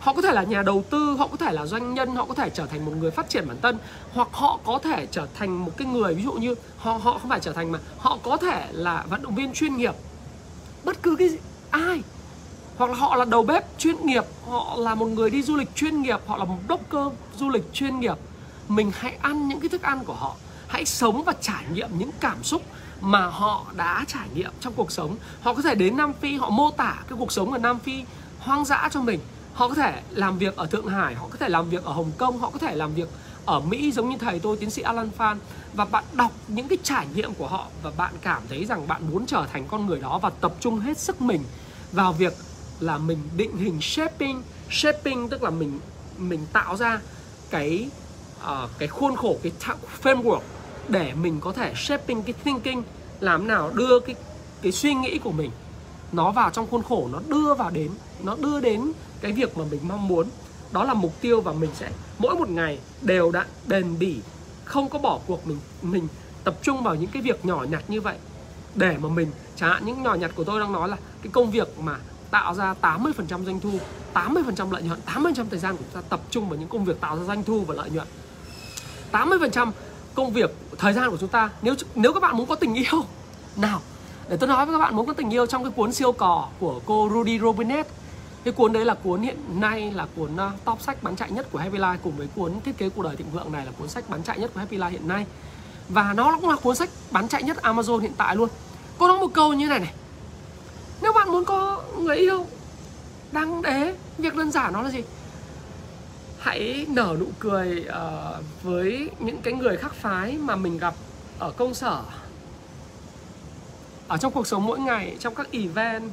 họ có thể là nhà đầu tư họ có thể là doanh nhân họ có thể trở thành một người phát triển bản thân hoặc họ có thể trở thành một cái người ví dụ như họ họ không phải trở thành mà họ có thể là vận động viên chuyên nghiệp. Bất cứ cái gì, ai. Hoặc là họ là đầu bếp chuyên nghiệp họ là một người đi du lịch chuyên nghiệp họ là một blogger du lịch chuyên nghiệp. Mình hãy ăn những cái thức ăn của họ. Hãy sống và trải nghiệm những cảm xúc mà họ đã trải nghiệm trong cuộc sống. Họ có thể đến nam phi họ mô tả cái cuộc sống ở nam phi hoang dã cho mình họ có thể làm việc ở thượng hải họ có thể làm việc ở hồng kông họ có thể làm việc ở mỹ giống như thầy tôi tiến sĩ alan phan. Và bạn đọc những cái trải nghiệm của họ và bạn cảm thấy rằng bạn muốn trở thành con người đó và tập trung hết sức mình vào việc là mình định hình shaping. Shaping tức là mình mình tạo ra cái uh, cái khuôn khổ cái framework để mình có thể shaping cái thinking làm nào đưa cái cái suy nghĩ của mình nó vào trong khuôn khổ, nó đưa vào đến, nó đưa đến cái việc mà mình mong muốn. Đó là mục tiêu và mình sẽ, mỗi một ngày đều đặn bền bỉ, không có bỏ cuộc mình mình tập trung vào những cái việc nhỏ nhặt như vậy. Để mà mình, chẳng hạn những nhỏ nhặt của tôi đang nói là cái công việc mà tạo ra 80% doanh thu 80% lợi nhuận 80% thời gian của chúng ta tập trung vào những công việc tạo ra doanh thu và lợi nhuận. 80% công việc, thời gian của chúng ta, nếu nếu các bạn muốn có tình yêu, nào để tôi nói với các bạn muốn có tình yêu trong cái cuốn siêu cỏ của cô Rudy Robinet cái cuốn đấy là cuốn hiện nay là cuốn ờ, top sách bán chạy nhất của Happy Life cùng với cuốn thiết kế cuộc đời thịnh vượng này là cuốn sách bán chạy nhất của Happy Life hiện nay. Và nó cũng là cuốn sách bán chạy nhất Amazon hiện tại luôn. Cô nói một câu như này này. Nếu bạn muốn có người yêu đăng đế việc đơn giản nó là gì? Hãy nở nụ cười uh, với những cái người khác phái mà mình gặp ở công sở ở trong cuộc sống mỗi ngày trong các event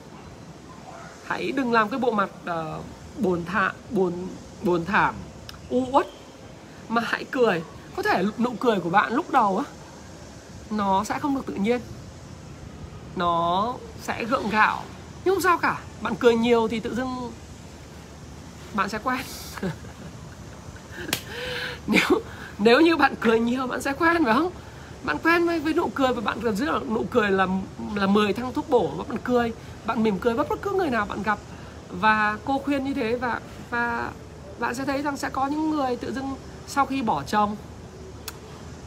hãy đừng làm cái bộ mặt uh, buồn thạ buồn buồn thảm u uất mà hãy cười. Có thể nụ cười của bạn lúc đầu á nó sẽ không được tự nhiên. Nó sẽ gượng gạo. Nhưng không sao cả bạn cười nhiều thì tự dưng bạn sẽ quen. *laughs* Nếu nếu như bạn cười nhiều bạn sẽ quen phải không? Bạn quen với, với nụ cười và bạn cảm giữ nụ cười là là 10 thăng thuốc bổ và bạn cười. Bạn mỉm cười với bất cứ người nào bạn gặp. Và cô khuyên như thế và và bạn sẽ thấy rằng sẽ có những người tự dưng sau khi bỏ chồng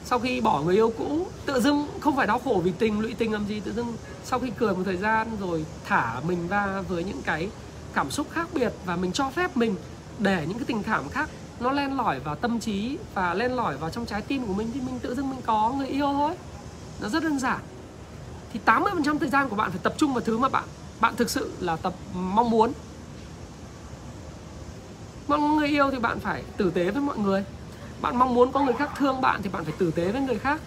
sau khi bỏ người yêu cũ tự dưng không phải đau khổ vì tình lụy tình làm gì tự dưng sau khi cười một thời gian rồi thả mình ra với những cái cảm xúc khác biệt và mình cho phép mình để những cái tình cảm khác nó len lỏi vào tâm trí và len lỏi vào trong trái tim của mình thì mình tự dưng mình có người yêu thôi. Nó rất đơn giản. Thì 80% thời gian của bạn phải tập trung vào thứ mà bạn bạn thực sự là tập mong muốn. Mong người yêu thì bạn phải tử tế với mọi người. Bạn mong muốn có người khác thương bạn thì bạn phải tử tế với người khác.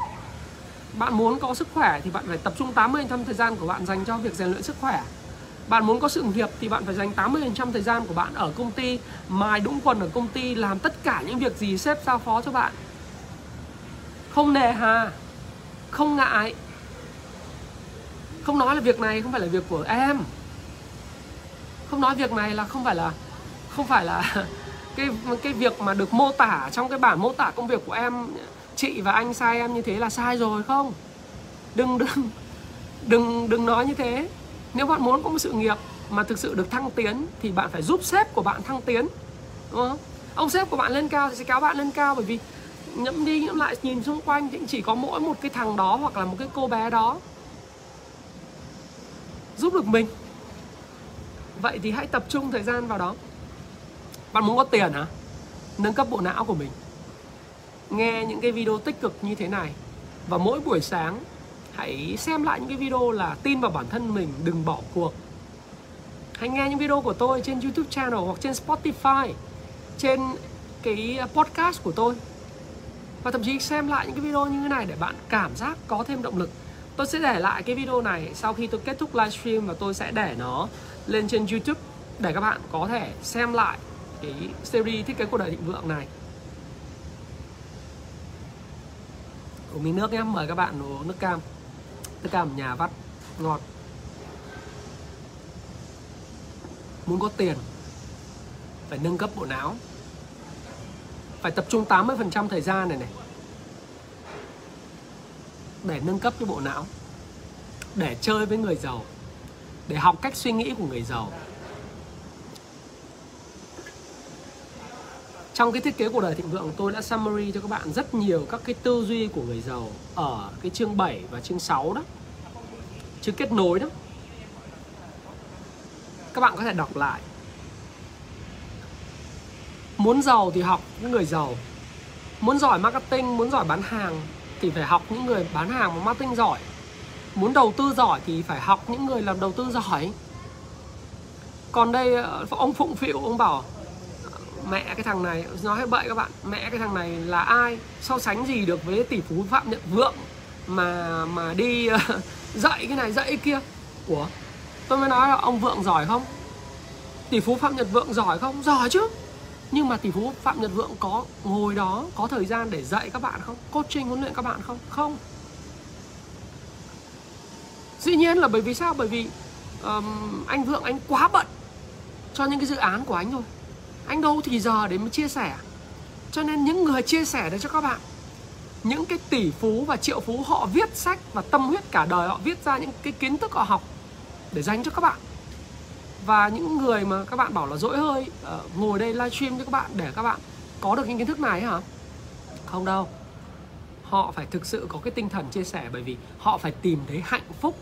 Bạn muốn có sức khỏe thì bạn phải tập trung 80% thời gian của bạn dành cho việc rèn luyện sức khỏe bạn muốn có sự nghiệp thì bạn phải dành 80% thời gian của bạn ở công ty mài đũng quần ở công ty làm tất cả những việc gì sếp giao phó cho bạn. Không nề hà, không ngại. Không nói là việc này không phải là việc của em. Không nói việc này là không phải là, không phải là *laughs* cái cái việc mà được mô tả trong cái bản mô tả công việc của em, chị và anh sai em như thế là sai rồi không? Đừng đừng đừng đừng nói như thế nếu bạn muốn có một sự nghiệp mà thực sự được thăng tiến thì bạn phải giúp sếp của bạn thăng tiến, đúng không? Ông sếp của bạn lên cao thì sẽ kéo bạn lên cao, bởi vì nhẫm đi nhẫm lại, nhìn xung quanh thì chỉ có mỗi một cái thằng đó hoặc là một cái cô bé đó. Giúp được mình. Vậy thì hãy tập trung thời gian vào đó. Bạn muốn có tiền hả? Nâng cấp bộ não của mình. Nghe những cái video tích cực như thế này và mỗi buổi sáng hãy xem lại những cái video là tin vào bản thân mình, đừng bỏ cuộc. Hãy nghe những video của tôi trên youtube channel hoặc trên spotify, trên cái podcast của tôi. Và thậm chí xem lại những cái video như thế này để bạn cảm giác có thêm động lực. Tôi sẽ để lại cái video này sau khi tôi kết thúc livestream và tôi sẽ để nó lên trên youtube để các bạn có thể xem lại cái series thiết kế cuộc đời thịnh vượng này. Uống miếng nước nhé. Mời các bạn uống nước cam tất cả nhà vắt, ngọt. Muốn có tiền, phải nâng cấp bộ não. Phải tập trung 80% thời gian này này. Để nâng cấp cái bộ não. Để chơi với người giàu. Để học cách suy nghĩ của người giàu. Trong cái thiết kế cuộc đời thịnh vượng, tôi đã summary cho các bạn rất nhiều các cái tư duy của người giàu ở cái chương 7 và chương 6 đó. Chương kết nối đó. Các bạn có thể đọc lại. Muốn giàu thì học những người giàu. Muốn giỏi marketing, muốn giỏi bán hàng thì phải học những người bán hàng và marketing giỏi. Muốn đầu tư giỏi thì phải học những người làm đầu tư giỏi. Còn đây ờ, ông phụng phịu, ông bảo mẹ cái thằng này nói hết bậy các bạn. Mẹ cái thằng này là ai? So sánh gì được với tỷ phú phạm nhật vượng mà mà đi ờ, *laughs* dạy cái này dạy cái kia? Của tôi mới nói là ông vượng giỏi không? Tỷ phú phạm nhật vượng giỏi không? Giỏi chứ. Nhưng mà tỷ phú phạm nhật vượng có ngồi đó có thời gian để dạy các bạn không? Coaching huấn luyện các bạn không? Không. Dĩ nhiên là bởi vì sao? Bởi vì um, anh vượng anh quá bận cho những cái dự án của anh rồi anh đâu thì giờ để mà chia sẻ. Cho nên những người chia sẻ đấy cho các bạn những cái tỷ phú và triệu phú họ viết sách và tâm huyết cả đời họ viết ra những cái kiến thức họ học để dành cho các bạn. Và những người mà các bạn bảo là dỗi hơi uh, ngồi đây livestream cho các bạn để các bạn có được những kiến thức này hả? Không đâu. Họ phải thực sự có cái tinh thần chia sẻ bởi vì họ phải tìm thấy hạnh phúc.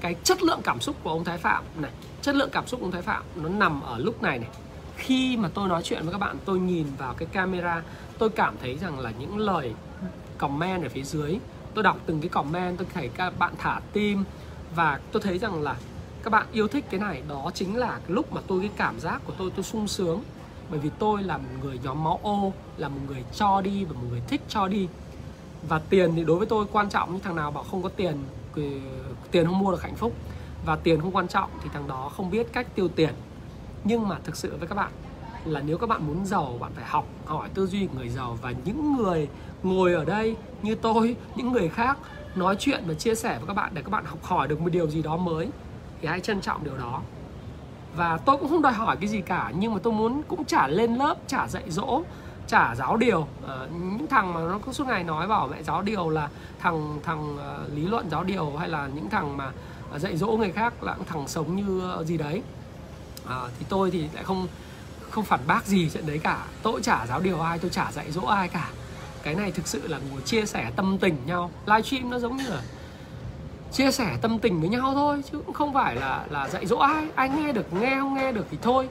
Cái chất lượng cảm xúc của ông Thái Phạm này chất lượng cảm xúc của ông Thái Phạm nó nằm ở lúc này này khi mà tôi nói chuyện với các bạn, tôi nhìn vào cái camera, tôi cảm thấy rằng là những lời comment ở phía dưới, tôi đọc từng cái comment, tôi thấy các bạn thả tim và tôi thấy rằng là các bạn yêu thích cái này. Đó chính là lúc mà tôi, cái cảm giác của tôi tôi sung sướng. Bởi vì tôi là một người nhóm máu ô, là một người cho đi và một người thích cho đi. Và tiền thì đối với tôi quan trọng như thằng nào bảo không có tiền tiền không mua được hạnh phúc. Và tiền không quan trọng thì thằng đó không biết cách tiêu tiền nhưng mà thực sự với các bạn là nếu các bạn muốn giàu bạn phải học hỏi tư duy của người giàu và những người ngồi ở đây như tôi những người khác nói chuyện và chia sẻ với các bạn để các bạn học hỏi được một điều gì đó mới thì hãy trân trọng điều đó. Và tôi cũng không đòi hỏi cái gì cả nhưng mà tôi muốn cũng trả lên lớp trả dạy dỗ trả giáo điều. À, những thằng mà nó cứ suốt ngày nói bảo mẹ giáo điều là thằng thằng uh, lý luận giáo điều hay là những thằng mà dạy dỗ người khác là thằng sống như ờ, gì đấy à, thì tôi thì lại không không phản bác gì chuyện đấy cả. Tôi chả giáo điều ai tôi chả dạy dỗ ai cả. Cái này thực sự là ngồi chia sẻ tâm tình nhau. Livestream nó giống như là chia sẻ tâm tình với nhau thôi chứ cũng không phải là là dạy dỗ ai. Ai nghe được nghe không nghe được thì thôi.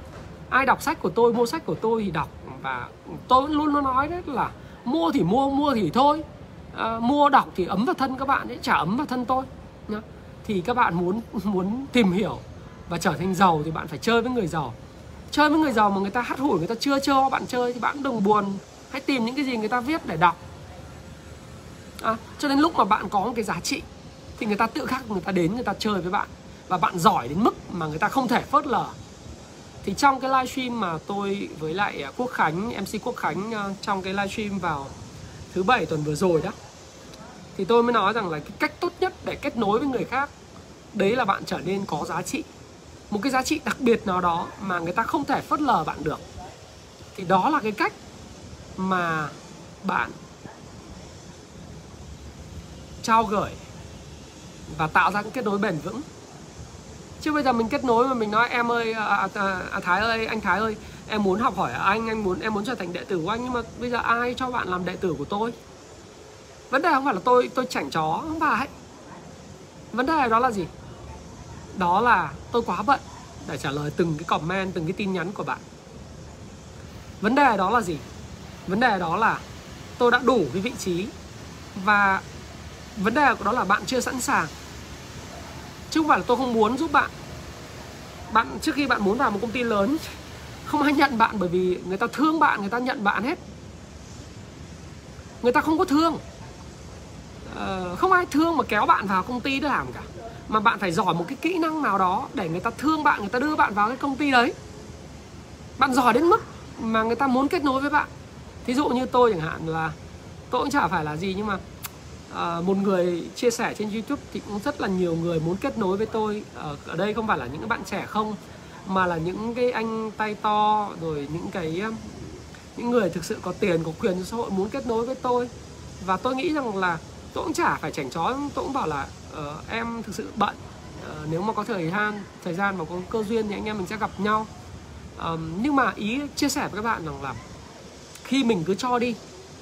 Ai đọc sách của tôi mua sách của tôi thì đọc. Và tôi luôn luôn nói đấy là mua thì mua mua thì thôi. À, mua đọc thì ấm vào thân các bạn ấy chả ấm vào thân tôi nhá. thì các bạn muốn muốn tìm hiểu và trở thành giàu thì bạn phải chơi với người giàu. Chơi với người giàu mà người ta hắt hủi người ta chưa cho bạn chơi thì bạn đừng buồn. Hãy tìm những cái gì người ta viết để đọc. À, cho đến lúc mà bạn có một cái giá trị thì người ta tự khắc người ta đến người ta chơi với bạn. Và bạn giỏi đến mức mà người ta không thể phớt lờ. Thì trong cái livestream mà tôi với lại à, Quốc Khánh MC Quốc Khánh à, trong cái livestream vào thứ bảy tuần vừa rồi đó thì tôi mới nói rằng là cái cách tốt nhất để kết nối với người khác đấy là bạn trở nên có giá trị một cái giá trị đặc biệt nào đó mà người ta không thể phớt lờ bạn được. Thì đó là cái cách mà bạn trao gửi và tạo ra những kết nối bền vững. Chứ bây giờ mình kết nối mà mình nói em ơi à, à, à, à Thái ơi anh Thái ơi em muốn học hỏi anh anh muốn em muốn trở thành đệ tử của anh nhưng mà bây giờ ai cho bạn làm đệ tử của tôi? Vấn đề không phải là tôi tôi chảnh chó không phải. Vấn đề đó là gì? Đó là tôi quá bận để trả lời từng cái comment từng cái tin nhắn của bạn. Vấn đề đó là gì? Vấn đề đó là tôi đã đủ cái vị trí và vấn đề của đó là bạn chưa sẵn sàng. Chứ không phải là tôi không muốn giúp bạn. Bạn trước khi bạn muốn vào một công ty lớn không ai nhận bạn bởi vì người ta thương bạn người ta nhận bạn hết. Người ta không có thương. Ờ, không ai thương mà kéo bạn vào công ty để làm cả mà bạn phải giỏi một cái kỹ năng nào đó để người ta thương bạn người ta đưa bạn vào cái công ty đấy. Bạn giỏi đến mức mà người ta muốn kết nối với bạn. Thí dụ như tôi chẳng hạn là tôi cũng chả phải là gì nhưng mà à, một người chia sẻ trên youtube thì cũng rất là nhiều người muốn kết nối với tôi. Ở, ở đây không phải là những bạn trẻ không mà là những cái anh tay to rồi những cái ờ, những người thực sự có tiền có quyền trong xã hội muốn kết nối với tôi. Và tôi nghĩ rằng là tôi cũng chả phải chảnh chó tôi cũng bảo là uh, em thực sự bận. Uh, nếu mà có thời gian thời gian mà có cơ duyên thì anh em mình sẽ gặp nhau. Um, nhưng mà ý chia sẻ với các bạn rằng là khi mình cứ cho đi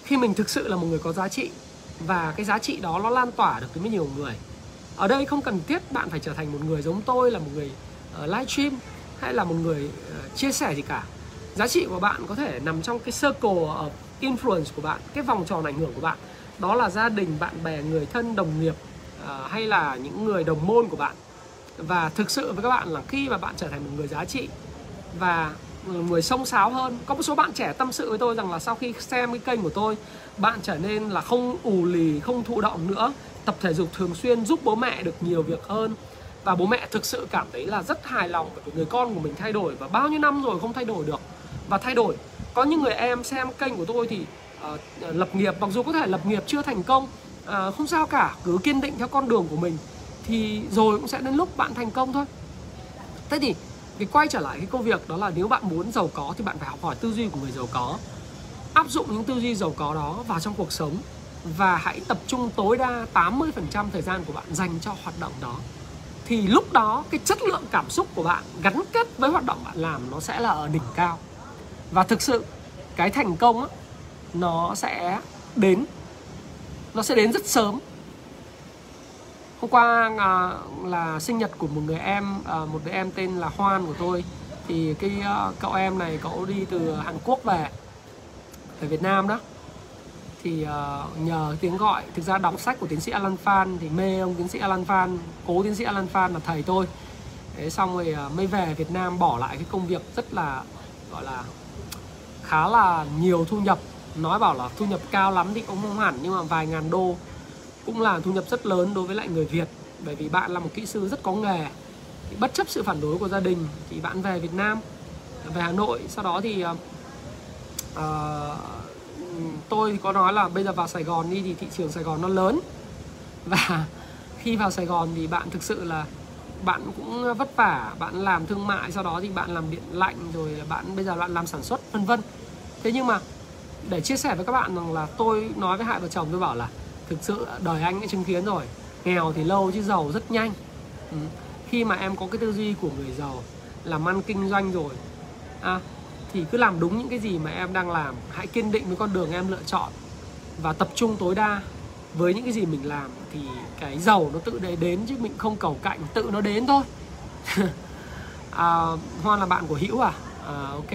khi mình thực sự là một người có giá trị và cái giá trị đó nó lan tỏa được tới với nhiều người. Ở đây không cần thiết bạn phải trở thành một người giống tôi là một người ờ, uh, livestream hay là một người uh, chia sẻ gì cả. Giá trị của bạn có thể nằm trong cái circle of influence của bạn cái vòng tròn ảnh hưởng của bạn đó là gia đình bạn bè người thân đồng nghiệp uh, hay là những người đồng môn của bạn. Và thực sự với các bạn là khi mà bạn trở thành một người giá trị và ừ, người sông sáo hơn có một số bạn trẻ tâm sự với tôi rằng là sau khi xem cái kênh của tôi bạn trở nên là không ù lì không thụ động nữa. Tập thể dục thường xuyên giúp bố mẹ được nhiều việc hơn. Và bố mẹ thực sự cảm thấy là rất hài lòng về người con của mình thay đổi và bao nhiêu năm rồi không thay đổi được. Và thay đổi. Có những người em xem kênh của tôi thì uh, lập nghiệp mặc dù có thể lập nghiệp chưa thành công uh, không sao cả cứ kiên định theo con đường của mình thì rồi cũng sẽ đến lúc bạn thành công thôi. Thế thì cái quay trở lại cái công việc đó là nếu bạn muốn giàu có thì bạn phải học hỏi tư duy của người giàu có. Áp dụng những tư duy giàu có đó vào trong cuộc sống và hãy tập trung tối đa 80% thời gian của bạn dành cho hoạt động đó. Thì lúc đó cái chất lượng cảm xúc của bạn gắn kết với hoạt động bạn làm nó sẽ là ở đỉnh cao. Và thực sự cái thành công á, nó sẽ đến. Nó sẽ đến rất sớm. Hôm qua à, là sinh nhật của một người em à, một đứa em tên là Hoan của tôi. Thì cái à, cậu em này cậu đi từ Hàn Quốc về về Việt Nam đó. Thì uh, nhờ tiếng gọi thực ra đọc sách của tiến sĩ Alan Phan thì mê ông tiến sĩ Alan Phan cố tiến sĩ Alan Phan là thầy tôi. Thế xong rồi uh, mới về Việt Nam bỏ lại cái công việc rất là gọi là khá là nhiều thu nhập nói bảo là thu nhập cao lắm thì cũng không hẳn nhưng mà vài ngàn đô cũng là thu nhập rất lớn đối với lại người Việt. Bởi vì bạn là một kỹ sư rất có nghề thì bất chấp sự phản đối của gia đình thì bạn về Việt Nam về Hà Nội. Sau đó thì uh, tôi có nói là bây giờ vào Sài Gòn đi thì thị trường Sài Gòn nó lớn. Và *laughs* khi vào Sài Gòn thì bạn thực sự là bạn cũng vất vả bạn làm thương mại sau đó thì bạn làm điện lạnh rồi bạn bây giờ bạn làm sản xuất vân vân. Thế nhưng mà để chia sẻ với các bạn rằng là tôi nói với hai vợ chồng tôi bảo là thực sự đời anh đã chứng kiến rồi. Nghèo thì lâu chứ giàu rất nhanh. Ừ. khi mà em có cái tư duy của người giàu làm ăn kinh doanh rồi à, thì cứ làm đúng những cái gì mà em đang làm hãy kiên định với con đường em lựa chọn và tập trung tối đa với những cái gì mình làm thì cái giàu nó tự đến chứ mình không cầu cạnh tự nó đến thôi. *laughs* À, Hoan là bạn của Hữu à? à ok.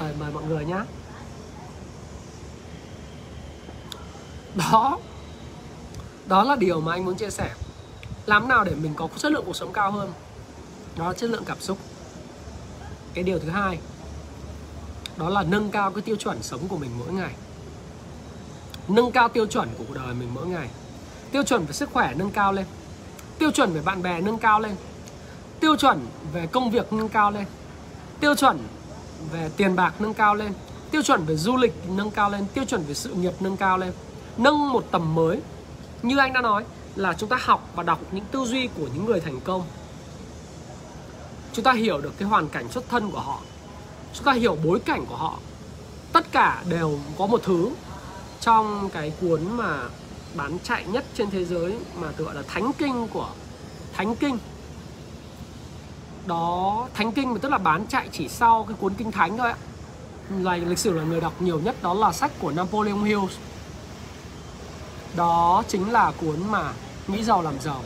Mời mời mọi người nhé đó. Đó là điều mà anh muốn chia sẻ. Làm nào để mình có chất lượng cuộc sống cao hơn? Đó là chất lượng cảm xúc. Cái điều thứ hai, đó là nâng cao cái tiêu chuẩn sống của mình mỗi ngày. Nâng cao tiêu chuẩn của cuộc đời mình mỗi ngày. Tiêu chuẩn về sức khỏe nâng cao lên. Tiêu chuẩn về bạn bè nâng cao lên. Tiêu chuẩn về công việc nâng cao lên. Tiêu chuẩn về tiền bạc nâng cao lên. Tiêu chuẩn về du lịch nâng cao lên. Tiêu chuẩn về sự nghiệp nâng cao lên nâng một tầm mới. Như anh đã nói, là chúng ta học và đọc những tư duy của những người thành công. Chúng ta hiểu được cái hoàn cảnh xuất thân của họ. Chúng ta hiểu bối cảnh của họ. Tất cả đều có một thứ trong cái cuốn mà bán chạy nhất trên thế giới mà tựa gọi là thánh kinh của thánh kinh. Đó, thánh kinh mà tức là bán chạy chỉ sau cái cuốn kinh thánh thôi ạ. Là lịch sử là người đọc nhiều nhất đó là sách của Napoleon Hill đó chính là cuốn mà nghĩ giàu làm giàu.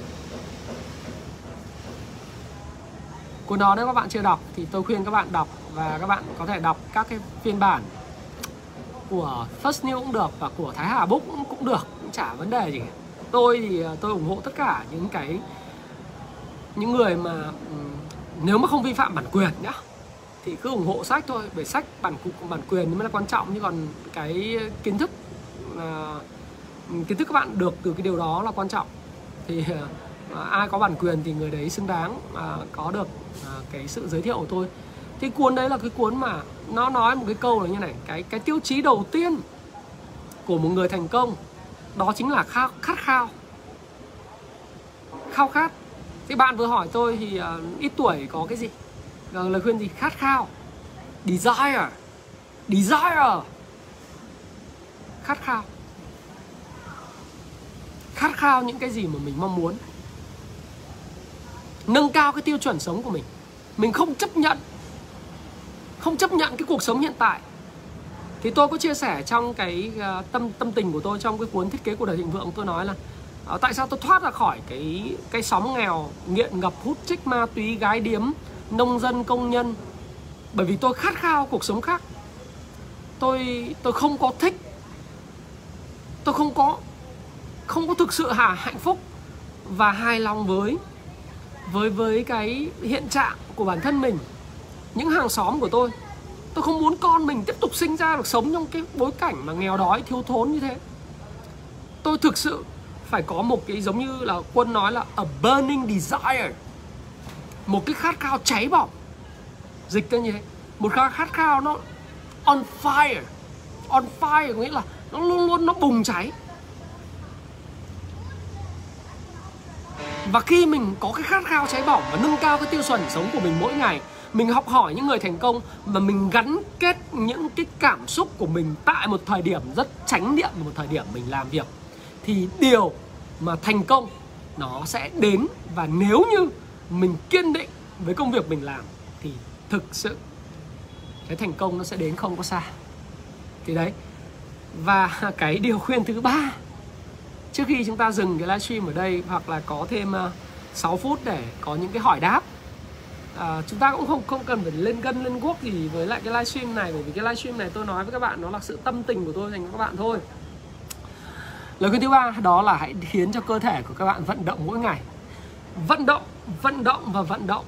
Cuốn đó nếu các bạn chưa đọc thì tôi khuyên các bạn đọc và các bạn có thể đọc các cái phiên bản của First New cũng được và của Thái Hà Book cũng, cũng được cũng chả vấn đề gì. Tôi thì ờ, tôi ủng hộ tất cả những cái những người mà nếu mà không vi phạm bản quyền nhá thì cứ ủng hộ sách thôi bởi sách bản bản quyền mới là quan trọng nhưng còn cái kiến thức uh, kiến thức các bạn được từ cái điều đó là quan trọng. Thì ờ, ai có bản quyền thì người đấy xứng đáng ờ, có được ờ, cái sự giới thiệu của tôi. Thì cuốn đấy là cái cuốn mà nó nói một cái câu là như này cái cái tiêu chí đầu tiên của một người thành công đó chính là khao khát khao. Khao khát. Thì bạn vừa hỏi tôi thì uh, ít tuổi có cái gì? Uh, lời khuyên gì? Khát khao. Desire. Desire. Khát khao khát khao những cái gì mà mình mong muốn. Nâng cao cái tiêu chuẩn sống của mình. Mình không chấp nhận không chấp nhận cái cuộc sống hiện tại. Thì tôi có chia sẻ trong cái ờ, tâm tâm tình của tôi trong cái cuốn thiết kế của đời thịnh vượng tôi nói là uh, tại sao tôi thoát ra khỏi cái cái sóng nghèo nghiện ngập hút trích ma túy gái điếm nông dân công nhân. Bởi vì tôi khát khao cuộc sống khác. Tôi tôi không có thích. Tôi không có không có thực sự hà hạnh phúc và hài lòng với với với cái hiện trạng của bản thân mình, những hàng xóm của tôi. Tôi không muốn con mình tiếp tục sinh ra được sống trong cái bối cảnh mà nghèo đói, thiếu thốn như thế. Tôi thực sự phải có một cái giống như là quân nói là a burning desire. Một cái khát khao cháy bỏng. Dịch ra như thế. Một cái khát khao nó on fire. On fire nghĩa là nó luôn luôn nó bùng cháy. Và khi mình có cái khát khao cháy bỏng và nâng cao cái tiêu chuẩn sống của mình mỗi ngày, mình học hỏi những người thành công và mình gắn kết những cái cảm xúc của mình tại một thời điểm rất tránh niệm một thời điểm mình làm việc, thì điều mà thành công nó sẽ đến. Và nếu như mình kiên định với công việc mình làm, thì thực sự cái thành công nó sẽ đến không có xa. Thì đấy. Và *laughs* cái điều khuyên thứ ba trước khi chúng ta dừng cái livestream ở đây hoặc là có thêm à, 6 phút để có những cái hỏi đáp à, chúng ta cũng không không cần phải lên gân lên guốc gì với lại cái livestream này bởi vì cái livestream này tôi nói với các bạn nó là sự tâm tình của tôi dành cho các bạn thôi. Lời khuyên thứ ba đó là hãy khiến cho cơ thể của các bạn vận động mỗi ngày. Vận động vận động và vận động.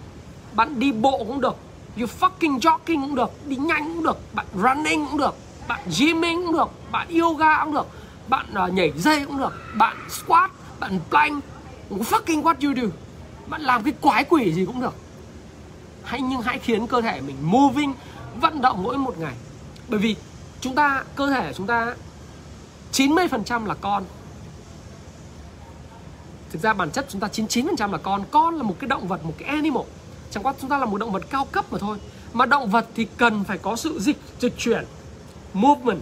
Bạn đi bộ cũng được you fucking jogging cũng được đi nhanh cũng được bạn running cũng được bạn gymming cũng được bạn yoga cũng được bạn uh, nhảy dây cũng được. Bạn squat bạn plank fucking what you do. Bạn làm cái quái quỷ gì cũng được. Hãy nhưng hãy khiến cơ thể mình moving vận động mỗi một ngày. Bởi vì chúng ta cơ thể chúng ta 90% là con. Thực ra bản chất chúng ta 99% là con. Con là một cái động vật, một cái animal. Chẳng qua chúng ta là một động vật cao cấp mà thôi. Mà động vật thì cần phải có sự dịch dịch chuyển Movement.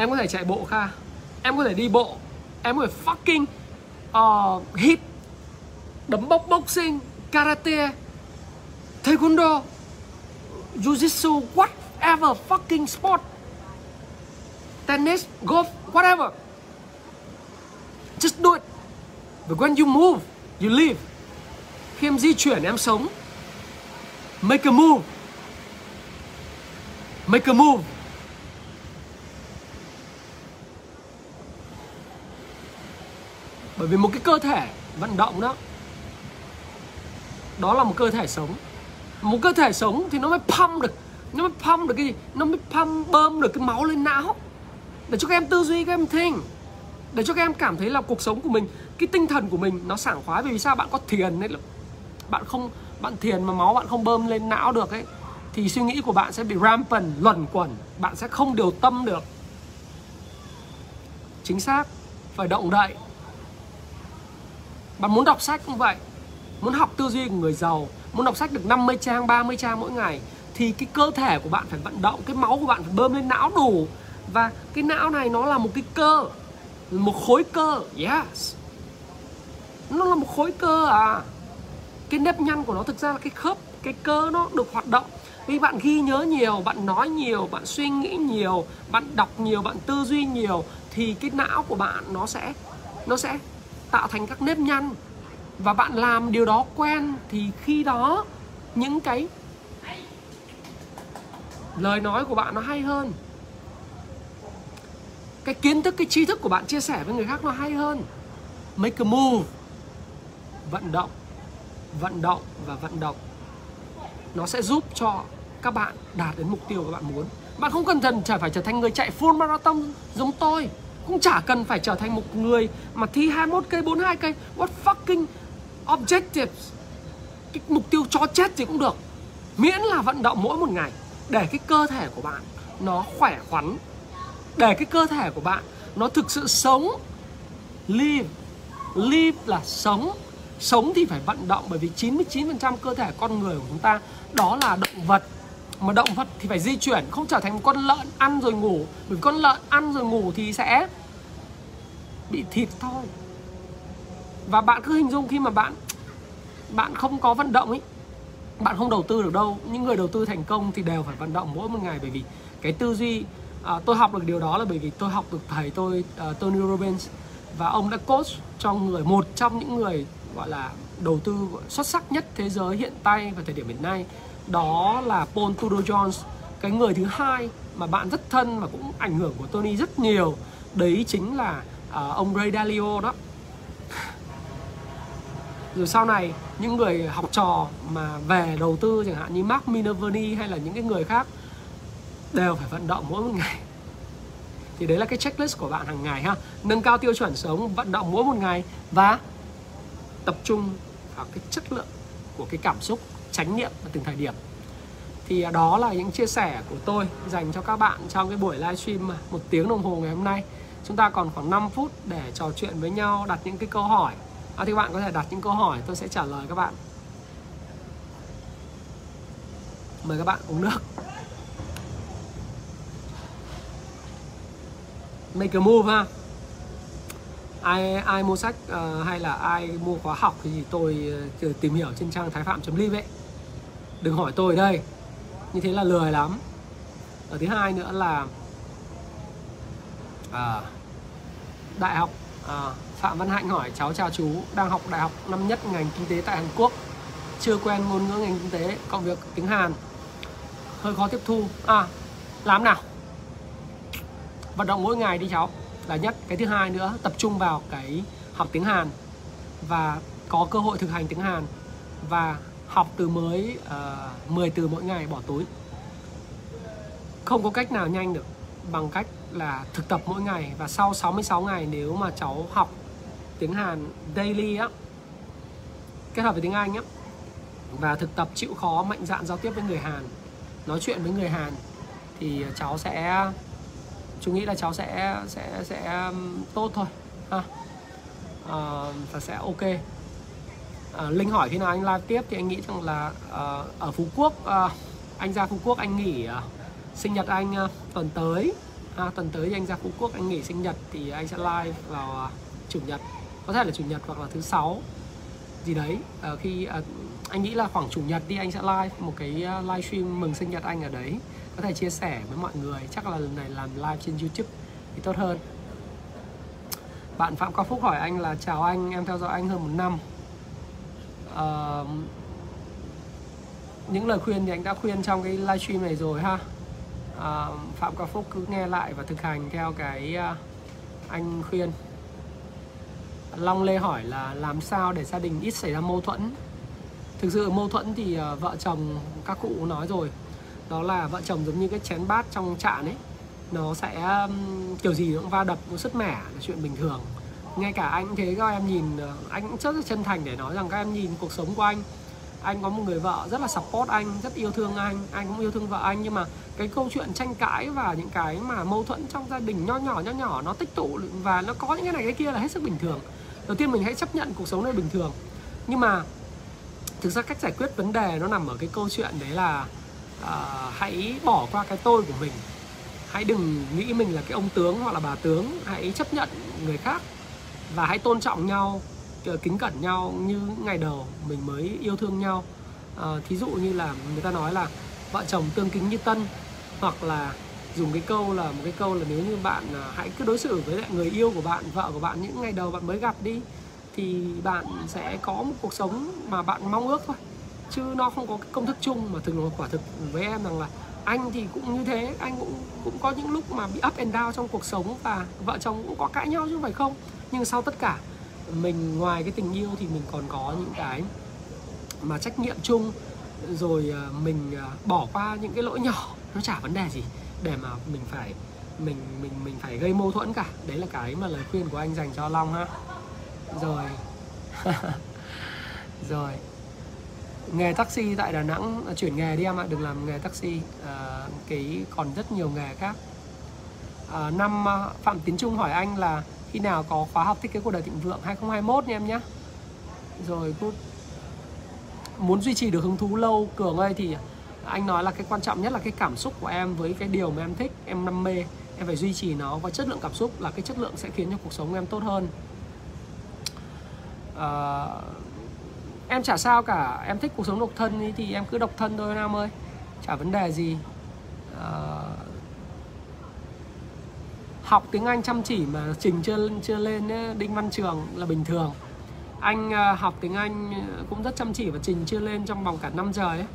Em có thể chạy bộ Kha. Em có thể đi bộ. Em có thể fucking uh, hit Đấm bốc boxing Karate Taekwondo Jiu-jitsu Whatever fucking sport Tennis Golf Whatever. Just do it. But when you move You live Khi em di chuyển em sống. Make a move. Make a move. Bởi vì một cái cơ thể vận động đó Đó là một cơ thể sống. Một cơ thể sống thì nó mới pump được Nó mới pump được cái gì? Nó mới pump bơm được cái máu lên não. Để cho các em tư duy các em think. Để cho các em cảm thấy là cuộc sống của mình cái tinh thần của mình nó sảng khoái. Vì sao? Bạn có thiền đấy, là bạn không bạn thiền mà máu bạn không bơm lên não được ấy thì suy nghĩ của bạn sẽ bị rampant luẩn quẩn. Bạn sẽ không điều tâm được. Chính xác. Phải động đậy bạn muốn đọc sách cũng vậy. Muốn học tư duy của người giàu, muốn đọc sách được 50 trang 30 trang mỗi ngày, thì cái cơ thể của bạn phải vận động, cái máu của bạn phải bơm lên não đủ. Và cái não này nó là một cái cơ, một khối cơ. Yes. Nó là một khối cơ à. Cái nếp nhăn của nó thực ra là cái khớp, cái cơ nó được hoạt động. Vì bạn ghi nhớ nhiều, bạn nói nhiều, bạn suy nghĩ nhiều, bạn đọc nhiều, bạn tư duy nhiều, thì cái não của bạn nó sẽ nó sẽ tạo thành các nếp nhăn. Và bạn làm điều đó quen thì khi đó, những cái lời nói của bạn nó hay hơn. Cái kiến thức, cái tri thức của bạn chia sẻ với người khác nó hay hơn. Make a move. Vận động vận động và vận động. Nó sẽ giúp cho các bạn đạt đến mục tiêu các bạn muốn. Bạn không cần dần trở phải trở thành người chạy full marathon giống tôi cũng chả cần phải trở thành một người mà thi 21 cây 42 cây. What fucking objectives? Cái mục tiêu chó chết gì cũng được. Miễn là vận động mỗi một ngày để cái cơ thể của bạn nó khỏe khoắn, để cái cơ thể của bạn nó thực sự sống. Live live là sống. Sống thì phải vận động bởi vì 99% cơ thể con người của chúng ta đó là động vật mà động vật thì phải di chuyển không trở thành một con lợn ăn rồi ngủ. Bởi con lợn ăn rồi ngủ thì sẽ bị thịt thôi. Và bạn cứ hình dung khi mà bạn bạn không có vận động ấy bạn không đầu tư được đâu. Những người đầu tư thành công thì đều phải vận động mỗi một ngày. Bởi vì cái tư duy à, tôi học được điều đó là bởi vì tôi học được thầy tôi uh, Tony Robbins. Và ông đã coach cho người một trong những người gọi là đầu tư xuất sắc nhất thế giới hiện tại và thời điểm hiện nay đó là Paul Tudor Jones cái người thứ hai mà bạn rất thân mà cũng ảnh hưởng của Tony rất nhiều. Đấy chính là uh, ông Ray Dalio đó. Rồi sau này những người học trò mà về đầu tư chẳng hạn như Mark Minervini hay là những cái người khác đều phải vận động mỗi một ngày. Thì đấy là cái checklist của bạn hàng ngày ha. Nâng cao tiêu chuẩn sống vận động mỗi một ngày và tập trung vào cái chất lượng của cái cảm xúc chánh niệm ở từng thời điểm. Thì à, đó là những chia sẻ của tôi dành cho các bạn trong cái buổi livestream một tiếng đồng hồ ngày hôm nay. Chúng ta còn khoảng 5 phút để trò chuyện với nhau đặt những cái câu hỏi. À, thì bạn có thể đặt những câu hỏi tôi sẽ trả lời các bạn. Mời các bạn uống nước. Make a move ha. Ai ai mua sách uh, hay là ai mua khóa học thì tôi uh, tìm hiểu trên trang thái phạm live ấy đừng hỏi tôi ở đây. Như thế là lười lắm. Ở thứ hai nữa là à, đại học à, phạm văn hạnh hỏi cháu chào chú đang học đại học năm nhất ngành kinh tế tại hàn quốc. Chưa quen ngôn ngữ ngành kinh tế cộng việc tiếng hàn. Hơi khó tiếp thu. À làm nào? Vận động mỗi ngày đi cháu. Là nhất. Cái thứ hai nữa tập trung vào cái học tiếng Hàn và có cơ hội thực hành tiếng Hàn. Và học từ mới ờ, uh, 10 từ mỗi ngày bỏ túi. Không có cách nào nhanh được bằng cách là thực tập mỗi ngày. Và sau 66 ngày nếu mà cháu học tiếng Hàn daily á kết hợp với tiếng Anh á và thực tập chịu khó mạnh dạn giao tiếp với người Hàn nói chuyện với người Hàn thì cháu sẽ chú nghĩ là cháu sẽ sẽ sẽ tốt thôi ha. À, và sẽ ok uh, linh hỏi khi nào anh live tiếp thì anh nghĩ rằng là uh, ở phú quốc uh, anh ra phú quốc anh nghỉ uh, sinh nhật anh uh, tuần tới. À, tuần tới thì anh ra phú quốc anh nghỉ sinh nhật thì anh sẽ live vào chủ nhật. Có thể là chủ nhật hoặc là thứ sáu. Gì đấy. À, khi à, anh nghĩ là khoảng chủ nhật đi anh sẽ live một cái live livestream mừng sinh nhật anh ở đấy. Có thể chia sẻ với mọi người. Chắc là lần này làm live trên youtube thì tốt hơn. Bạn phạm cao phúc hỏi anh là chào anh em theo dõi anh hơn một năm uh, những lời khuyên thì anh đã khuyên trong cái livestream này rồi ha. Uh, phạm cao phúc cứ nghe lại và thực hành theo cái uh, anh khuyên. Long lê hỏi là làm sao để gia đình ít xảy ra mâu thuẫn? Thực sự mâu thuẫn thì uh, vợ chồng các cụ nói rồi. Đó là vợ chồng giống như cái chén bát trong chạn ấy nó sẽ um, kiểu gì nó cũng va đập nó sứt mẻ là chuyện bình thường ngay cả anh thế các em nhìn ờ, anh cũng rất là chân thành để nói rằng các em nhìn cuộc sống của anh. Anh có một người vợ rất là support anh rất yêu thương anh anh cũng yêu thương vợ anh. Nhưng mà cái câu chuyện tranh cãi và những cái mà mâu thuẫn trong gia đình nho nhỏ nho nhỏ nó tích tụ và nó có những cái này cái kia là hết sức bình thường. Đầu tiên mình hãy chấp nhận cuộc sống này bình thường. Nhưng mà thực ra cách giải quyết vấn đề nó nằm ở cái câu chuyện đấy là uh, hãy bỏ qua cái tôi của mình. Hãy đừng nghĩ mình là cái ông tướng hoặc là bà tướng. Hãy chấp nhận người khác và hãy tôn trọng nhau kính cẩn nhau như ngày đầu mình mới yêu thương nhau. À, thí dụ như là người ta nói là vợ chồng tương kính như tân hoặc là dùng cái câu là một cái câu là nếu như bạn à, hãy cứ đối xử với lại người yêu của bạn vợ của bạn những ngày đầu bạn mới gặp đi thì bạn sẽ có một cuộc sống mà bạn mong ước thôi. Chứ nó không có cái công thức chung mà thường là quả thực với em rằng là anh thì cũng như thế anh cũng cũng có những lúc mà bị up and down trong cuộc sống và vợ chồng cũng có cãi nhau chứ không phải không? Nhưng sau tất cả mình ngoài cái tình yêu thì mình còn có những cái mà trách nhiệm chung. Rồi à, mình à, bỏ qua những cái lỗi nhỏ nó chả vấn đề gì để mà mình phải mình mình mình phải gây mâu thuẫn cả. Đấy là cái mà lời khuyên của anh dành cho long ha. Rồi. *laughs* Rồi. Nghề taxi tại Đà Nẵng à, chuyển nghề đi em ạ đừng làm nghề taxi. À, cái còn rất nhiều nghề khác. À, năm Phạm Tiến Trung hỏi anh là khi nào có khóa học thiết kế cuộc đời thịnh vượng 2021 nha em nhé rồi good muốn duy trì được hứng thú lâu cường ơi thì anh nói là cái quan trọng nhất là cái cảm xúc của em với cái điều mà em thích em đam mê. Em phải duy trì nó và chất lượng cảm xúc là cái chất lượng sẽ khiến cho cuộc sống của em tốt hơn. À, em chả sao cả em thích cuộc sống độc thân thì em cứ độc thân thôi nam ơi chả vấn đề gì. À, học tiếng Anh chăm chỉ mà trình chưa chưa lên ấy, Đinh Văn Trường là bình thường. Anh ờ, học tiếng Anh ờ, cũng rất chăm chỉ và trình chưa lên trong vòng cả năm trời ấy.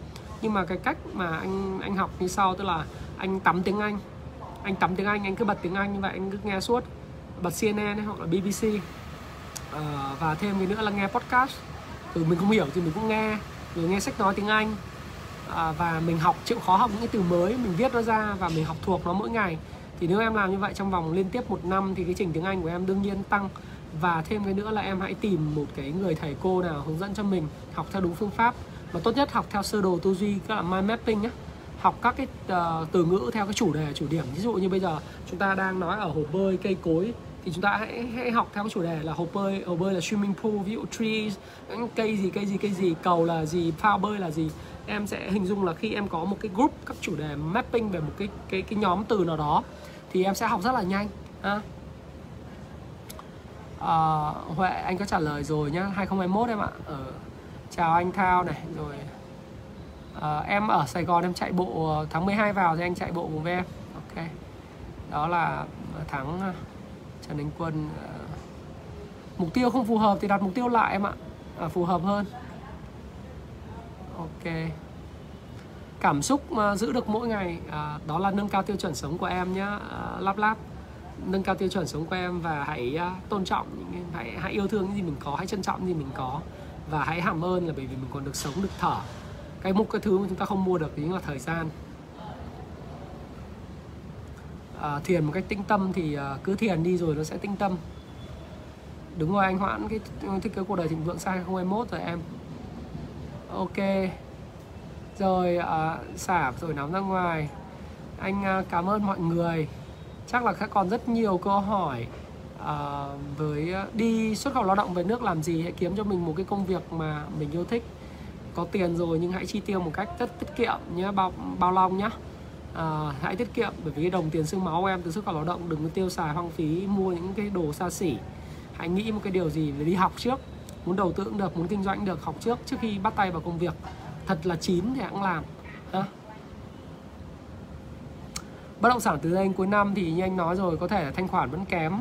nhưng mà cái cách mà anh anh học như sau tức là anh tắm tiếng Anh. Anh tắm tiếng Anh anh cứ bật tiếng Anh như vậy anh cứ nghe suốt. Bật CNN ấy, hoặc là BBC à, và thêm cái nữa là nghe podcast. Từ mình không hiểu thì mình cũng nghe rồi nghe sách nói tiếng Anh. À, và mình học chịu khó học những cái từ mới mình viết nó ra và mình học thuộc nó mỗi ngày thì nếu em làm như vậy trong vòng liên tiếp một năm thì cái trình tiếng Anh của em đương nhiên tăng. Và thêm cái nữa là em hãy tìm một cái người thầy cô nào hướng dẫn cho mình học theo đúng phương pháp. Và tốt nhất học theo sơ đồ tư duy các là mind mapping nhé học các cái uh, từ ngữ theo cái chủ đề chủ điểm. Ví dụ như bây giờ chúng ta đang nói ở hồ bơi cây cối thì chúng ta hãy hãy học theo cái chủ đề là hồ bơi hồ bơi là swimming pool ví dụ trees cây gì cây gì cây gì cầu là gì phao bơi là gì. Em sẽ hình dung là khi em có một cái group các chủ đề mapping về một cái cái cái nhóm từ nào đó thì em sẽ học rất là nhanh. Ha à, Huệ anh có trả lời rồi nhá. 2021 em ạ. Ở ờ, chào anh Thao này rồi à, em ở Sài Gòn em chạy bộ tháng 12 vào thì anh chạy bộ cùng với em. Ok. Đó là tháng Trần Đình Quân mục tiêu không phù hợp thì đặt mục tiêu lại em ạ. À, phù hợp hơn. Ok cảm xúc mà giữ được mỗi ngày à, đó là nâng cao tiêu chuẩn sống của em nhá. À, lắp lắp nâng cao tiêu chuẩn sống của em và hãy à, tôn trọng những hãy hãy yêu thương những gì mình có hãy trân trọng những gì mình có và hãy hàm ơn là bởi vì mình còn được sống được thở. Cái một cái thứ mà chúng ta không mua được chính là thời gian. À, thiền một cách tĩnh tâm thì à, cứ thiền đi rồi nó sẽ tĩnh tâm. Đúng rồi anh hoãn cái thiết kế cuộc đời thịnh vượng sai 2021 rồi em. Ok rồi à, xả rồi nóng ra ngoài. Anh à, cảm ơn mọi người. Chắc là các còn rất nhiều câu hỏi à, với à, đi xuất khẩu lao động về nước làm gì hãy kiếm cho mình một cái công việc mà mình yêu thích. Có tiền rồi nhưng hãy chi tiêu một cách rất tiết kiệm nhé bao bao lòng nhá à, hãy tiết kiệm bởi vì cái đồng tiền xương máu của em từ xuất khẩu lao động đừng có tiêu xài hoang phí mua những cái đồ xa xỉ. Hãy nghĩ một cái điều gì để đi học trước. Muốn đầu tư cũng được muốn kinh doanh cũng được học trước trước khi bắt tay vào công việc thật là chín thì hãng làm. Ha bất động sản từ đây đến cuối năm thì như anh nói rồi có thể là thanh khoản vẫn kém.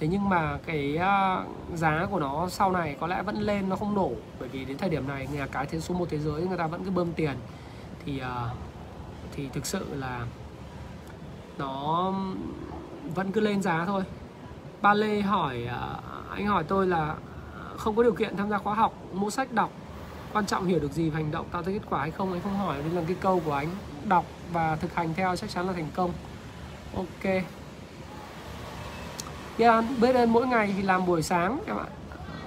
Thế nhưng mà cái uh, giá của nó sau này có lẽ vẫn lên nó không nổ bởi vì đến thời điểm này nhà cái thế số một thế giới người ta vẫn cứ bơm tiền. Thì uh, thì thực sự là nó vẫn cứ lên giá thôi. Ba lê hỏi uh, anh hỏi tôi là không có điều kiện tham gia khóa học mua sách đọc quan trọng hiểu được gì và hành động tạo ra kết quả hay không anh không hỏi nên là cái câu của anh. Đọc và thực hành theo chắc chắn là thành công. Ok. Yeah, biết ơn mỗi ngày thì làm buổi sáng các bạn.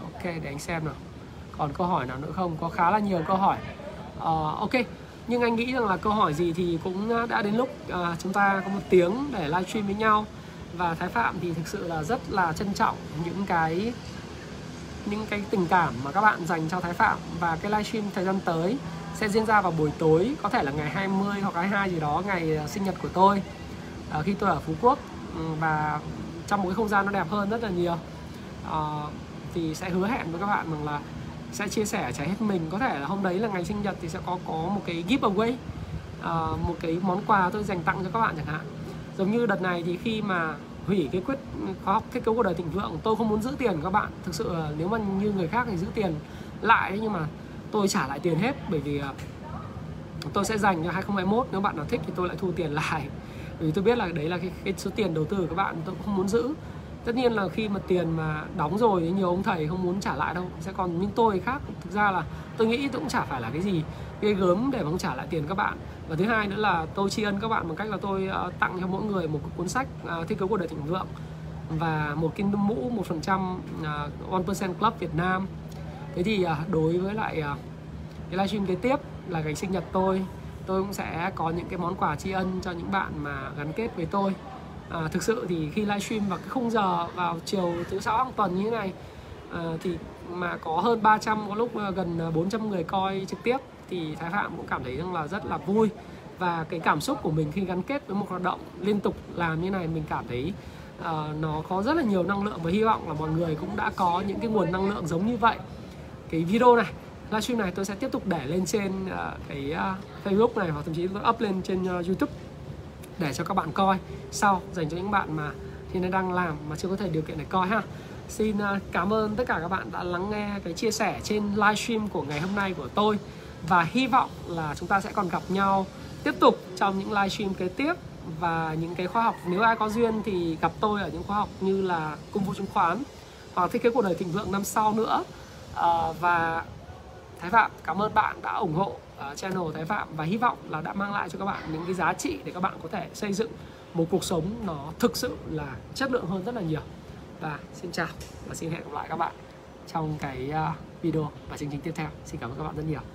Ok để anh xem nào. Còn câu hỏi nào nữa không? Có khá là nhiều câu hỏi. Uh, ok. Nhưng anh nghĩ rằng là câu hỏi gì thì cũng ờ, đã đến lúc uh, chúng ta có một tiếng để livestream với nhau. Và Thái Phạm thì thực sự là rất là trân trọng những cái những cái tình cảm mà các bạn dành cho Thái Phạm và cái livestream thời gian tới sẽ diễn ra vào buổi tối có thể là ngày 20 hoặc 22 gì đó ngày ờ, sinh nhật của tôi à, khi tôi ở Phú Quốc. Ừ, và trong một cái không gian nó đẹp hơn rất là nhiều. À, thì sẽ hứa hẹn với các bạn rằng là sẽ chia sẻ cháy hết mình. Có thể là hôm đấy là ngày sinh nhật thì sẽ có có một cái giveaway à, một cái món quà tôi dành tặng cho các bạn chẳng hạn. Giống như đợt này thì khi mà hủy cái quyết khóa học kết cấu của đời thịnh vượng. Tôi không muốn giữ tiền các bạn. Thực sự là nếu mà như người khác thì giữ tiền lại nhưng mà tôi trả lại tiền hết. Bởi vì à, tôi sẽ dành cho 2021 nếu bạn nào thích thì tôi lại thu tiền *laughs* lại. Vì tôi biết là đấy là cái, cái số tiền đầu tư của các bạn. Tôi cũng không muốn giữ. Tất nhiên là khi mà tiền mà đóng rồi thì nhiều ông thầy không muốn trả lại đâu. Sẽ còn những tôi khác. Thực ra là tôi nghĩ tôi cũng chả phải là cái gì ghê gớm để mong trả lại tiền các bạn và thứ hai nữa là tôi tri ân các bạn bằng cách là tôi uh, tặng cho mỗi người một cuốn sách ờ, uh, thiết kế cuộc đời thịnh vượng và một cái mũ một phần trăm ờ, one percent club Việt Nam. Thế thì uh, đối với lại uh, cái livestream kế tiếp là ngày sinh nhật tôi tôi cũng sẽ có những cái món quà tri ân cho những bạn mà gắn kết với tôi. À, thực sự thì khi livestream vào cái khung giờ vào chiều thứ sáu hàng tuần như thế này à, thì mà có hơn 300 có lúc gần 400 người coi trực tiếp thì Thái Phạm cũng cảm thấy rằng là rất là vui. Và cái cảm xúc của mình khi gắn kết với một hoạt động liên tục làm như này mình cảm thấy uh, nó có rất là nhiều năng lượng và hy vọng là mọi người cũng đã có những cái nguồn năng lượng giống như vậy. Cái video này livestream này tôi sẽ tiếp tục để lên trên uh, cái uh, Facebook này hoặc thậm chí tôi up lên trên uh, YouTube để cho các bạn coi sau dành cho những bạn mà hiện nay đang làm mà chưa có thể điều kiện để coi ha. Xin uh, cảm ơn tất cả các bạn đã lắng nghe cái chia sẻ trên livestream của ngày hôm nay của tôi và hy vọng là chúng ta sẽ còn gặp nhau tiếp tục trong những livestream kế tiếp. Và những cái khóa học nếu ai có duyên thì gặp tôi ở những khóa học như là cung vụ chứng khoán hoặc thiết kế cuộc đời thịnh vượng năm sau nữa. À, và Thái Phạm cảm ơn bạn đã ủng hộ uh, channel Thái Phạm và hy vọng là đã mang lại cho các bạn những cái giá trị để các bạn có thể xây dựng một cuộc sống nó thực sự là chất lượng hơn rất là nhiều. Và xin chào và xin hẹn gặp lại các bạn trong cái uh, video và chương trình tiếp theo. Xin cảm ơn các bạn rất nhiều.